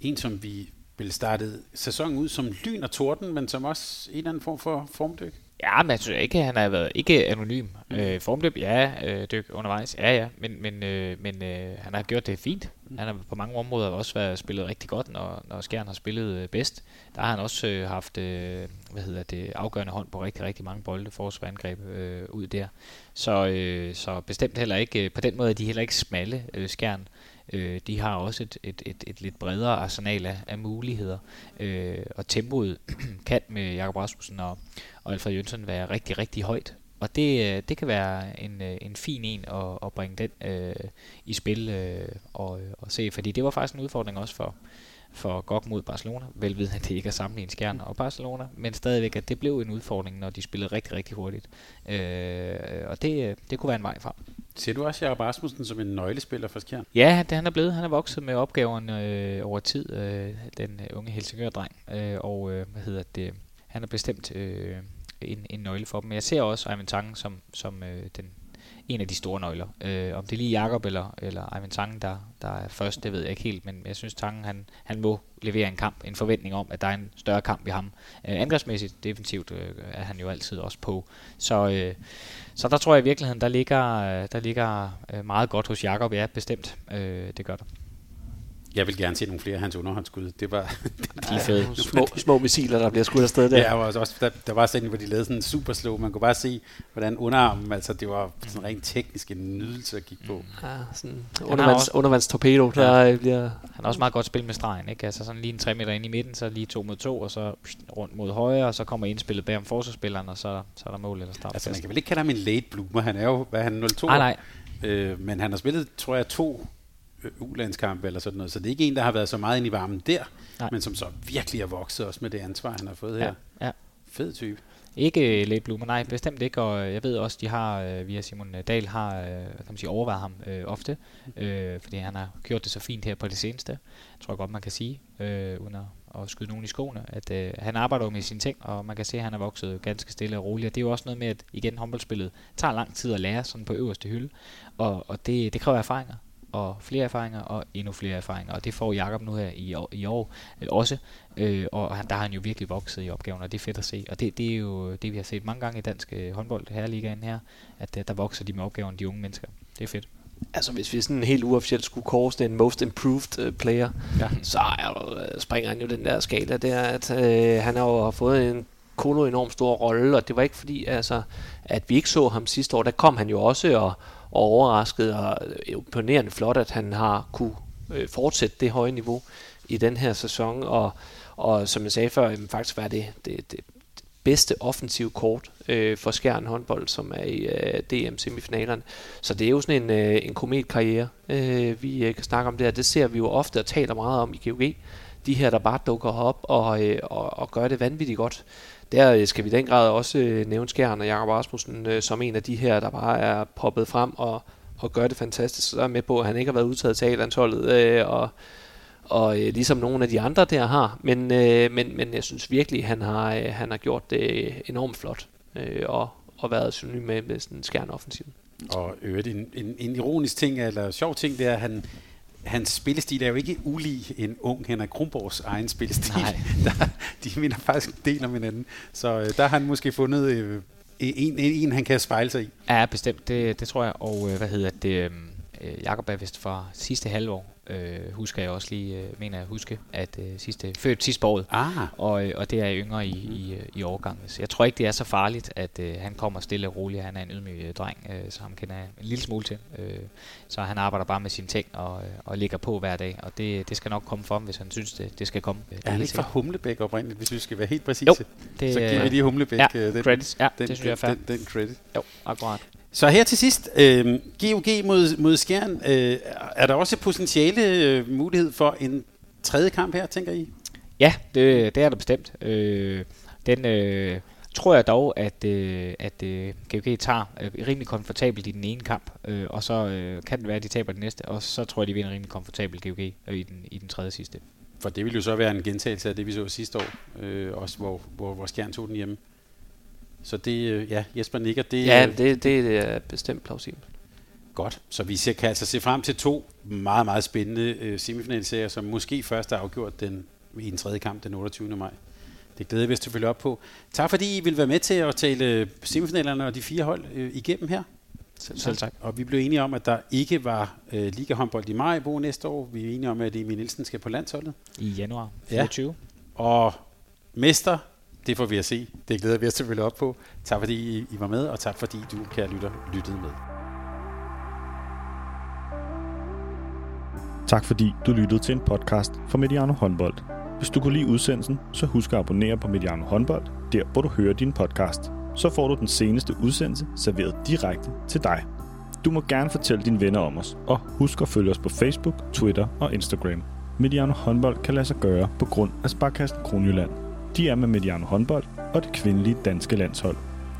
en som vi ville starte sæsonen ud som lyn og torden, men som også en eller anden form for formdyk. Ja, men jeg synes ikke, at han har været ikke anonym. Mm. Øh, formløb, ja, øh, dyk undervejs, ja, ja, men, men, øh, men øh, han har gjort det fint. Mm. Han har på mange områder også været spillet rigtig godt, når, når Skjern har spillet øh, bedst. Der har han også øh, haft øh, hvad hedder det, afgørende hånd på rigtig, rigtig mange bolde, forsvarangreb øh, ud der. Så, øh, så bestemt heller ikke, øh, på den måde er de heller ikke smalle, øh, Skjern. Øh, Øh, de har også et, et, et, et lidt bredere arsenal af, af muligheder. Øh, og tempoet kan med Jakob Rasmussen og, og Alfred Jønsson være rigtig, rigtig højt. Og det, øh, det kan være en, øh, en fin en at, at bringe den øh, i spil øh, og, og se, fordi det var faktisk en udfordring også for, for GOG mod Barcelona, velvidende at det ikke er sammenlignet Skjern og Barcelona, men stadigvæk, at det blev en udfordring, når de spillede rigtig, rigtig hurtigt. Øh, og det, det kunne være en vej frem. Ser du også Jacob Rasmussen som en nøglespiller for Skjern? Ja, det han er blevet. Han er vokset med opgaverne øh, over tid, øh, den unge Helsingør-dreng. Øh, og øh, hvad hedder det? Han er bestemt øh, en, en nøgle for dem. Men jeg ser også Ivan Tangen som, som øh, den, en af de store nøgler. Øh, om det er lige Jakob eller, eller Ivan Tangen, der, der er først, det ved jeg ikke helt, men jeg synes Tangen, han, han må levere en kamp, en forventning om, at der er en større kamp i ham. Øh, angrebsmæssigt, definitivt, øh, er han jo altid også på. Så, øh, så der tror jeg i virkeligheden, der ligger, øh, der ligger øh, meget godt hos Jakob, ja, bestemt, øh, det gør der. Jeg vil gerne se nogle flere af hans underhåndsskud. Det var de fede. små, små missiler, der bliver skudt afsted der. Ja, og også, der, der var sådan, hvor de lavede sådan en super slow. Man kunne bare se, hvordan underarmen, altså det var sådan rent teknisk en nydelse at kigge på. Ja, sådan undervands, også, undervands torpedo, der ja. bliver... Han har også meget godt spil med stregen, ikke? Altså sådan lige en 3 meter ind i midten, så lige to mod to, og så rundt mod højre, og så kommer indspillet bag om forsvarsspilleren, og så, så er der mål eller start. Altså man kan vel ikke kalde ham en late bloomer, han er jo, hvad er han, 0-2? Nej, nej. Øh, men han har spillet, tror jeg, to ulandskampe eller sådan noget. Så det er ikke en, der har været så meget ind i varmen der, Nej. men som så virkelig er vokset også med det ansvar, han har fået her. Ja. Fed type. Ikke late bloomer, nej, bestemt ikke, og jeg ved også, de har, øh, via Simon Dahl, har øh, kan man sige, overvejet ham øh, ofte, øh, fordi han har gjort det så fint her på det seneste, tror jeg godt, man kan sige, øh, uden at, at skyde nogen i skoene, at øh, han arbejder jo med sine ting, og man kan se, at han er vokset ganske stille og roligt, og det er jo også noget med, at igen, håndboldspillet tager lang tid at lære sådan på øverste hylde, og, og det, det kræver erfaringer, og flere erfaringer og endnu flere erfaringer. Og det får Jakob nu her i år, i år også. Øh, og han, der har han jo virkelig vokset i opgaven, og det er fedt at se. Og det, det er jo det, vi har set mange gange i dansk øh, håndbold, herreligaen her, at øh, der vokser de med opgaven, de unge mennesker. Det er fedt. Altså hvis vi sådan helt uofficielt skulle kåre den most improved uh, player, ja. så er, uh, springer han jo den der skala der, at uh, han har jo fået en kolo enormt stor rolle, og det var ikke fordi, altså, at vi ikke så ham sidste år, der kom han jo også og, og overrasket og øh, imponerende flot, at han har kunne øh, fortsætte det høje niveau i den her sæson, og, og som jeg sagde før, jamen, faktisk var det, det, det bedste offensive kort øh, for Skjern håndbold, som er i øh, DM-semifinalerne. Så det er jo sådan en, øh, en kometkarriere, øh, vi øh, kan snakke om det her. Det ser vi jo ofte og taler meget om i GOG. De her, der bare dukker op og, øh, og, og gør det vanvittigt godt der øh, skal vi i den grad også øh, nævne Skjern og Jakob Rasmussen øh, som en af de her, der bare er poppet frem og, og gør det fantastisk. Så er med på, at han ikke har været udtaget til A-landsholdet, øh, og, og øh, ligesom nogle af de andre der har. Men, øh, men, men jeg synes virkelig, han har, øh, han har gjort det enormt flot, øh, og, og været synonym med, med sådan Skjern offensiv. Og øvrigt en, en, en ironisk ting, eller sjov ting, det er, at han, hans spillestil er jo ikke ulig en ung Henrik Kronborgs egen spillestil. Nej. Der, de minder faktisk del om hinanden. Så øh, der har han måske fundet øh, en, en, en, han kan spejle sig i. Ja, bestemt. Det, det tror jeg. Og øh, hvad hedder det? Øh, Jakob er vist fra sidste halvår øh, husker jeg også lige, øh, mener jeg huske, at øh, sidste, født sidste året. Ah. Og, øh, og det er yngre i, i, øh, i årgangen. Så jeg tror ikke, det er så farligt, at øh, han kommer stille og roligt. Han er en ydmyg øh, dreng, øh, så han kender en lille smule til. Øh, så han arbejder bare med sine ting og, øh, og ligger på hver dag. Og det, det skal nok komme for ham, hvis han synes, det, det skal komme. Det er han ikke fra Humlebæk oprindeligt, hvis vi skal være helt præcise? Jo, det, så giver vi lige Humlebæk ja, øh, den, credits. Ja, den, det synes jeg er fair. Den, den credit. Jo, akkurat. Så her til sidst, øh, GOG mod, mod Skjern, øh, er der også potentiale øh, mulighed for en tredje kamp her, tænker I? Ja, det, det er der bestemt. Øh, den øh, tror jeg dog, at, øh, at øh, GOG tager øh, rimelig komfortabelt i den ene kamp, øh, og så øh, kan det være, at de taber den næste, og så tror jeg, de vinder rimelig komfortabelt GOG øh, i, den, i den tredje sidste. For det vil jo så være en gentagelse af det, vi så sidste år, øh, også hvor, hvor, hvor Skjern tog den hjemme. Så det, øh, ja, Jesper nikker. Det, ja, det, det er bestemt plausibelt. Godt, så vi ser, kan altså se frem til to meget, meget spændende øh, semifinalserier, som måske først er afgjort den, i den tredje kamp den 28. maj. Det glæder vi os til at følge op på. Tak fordi I vil være med til at tale semifinalerne og de fire hold øh, igennem her. Selv, Selv tak. Og vi blev enige om, at der ikke var øh, Liga håndbold i Majbo næste år. Vi er enige om, at Emil Nielsen skal på landsholdet. I januar 24. Ja. Og mester det får vi at se. Det glæder vi os selvfølgelig op på. Tak fordi I var med, og tak fordi du, kære lytter, lyttede med. Tak fordi du lyttede til en podcast fra Mediano Håndbold. Hvis du kunne lide udsendelsen, så husk at abonnere på Mediano Håndbold, der hvor du hører din podcast. Så får du den seneste udsendelse serveret direkte til dig. Du må gerne fortælle dine venner om os, og husk at følge os på Facebook, Twitter og Instagram. Mediano Håndbold kan lade sig gøre på grund af Sparkassen Kronjylland. De er med Mediano håndbold og det kvindelige danske landshold.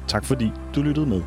Tak fordi du lyttede med.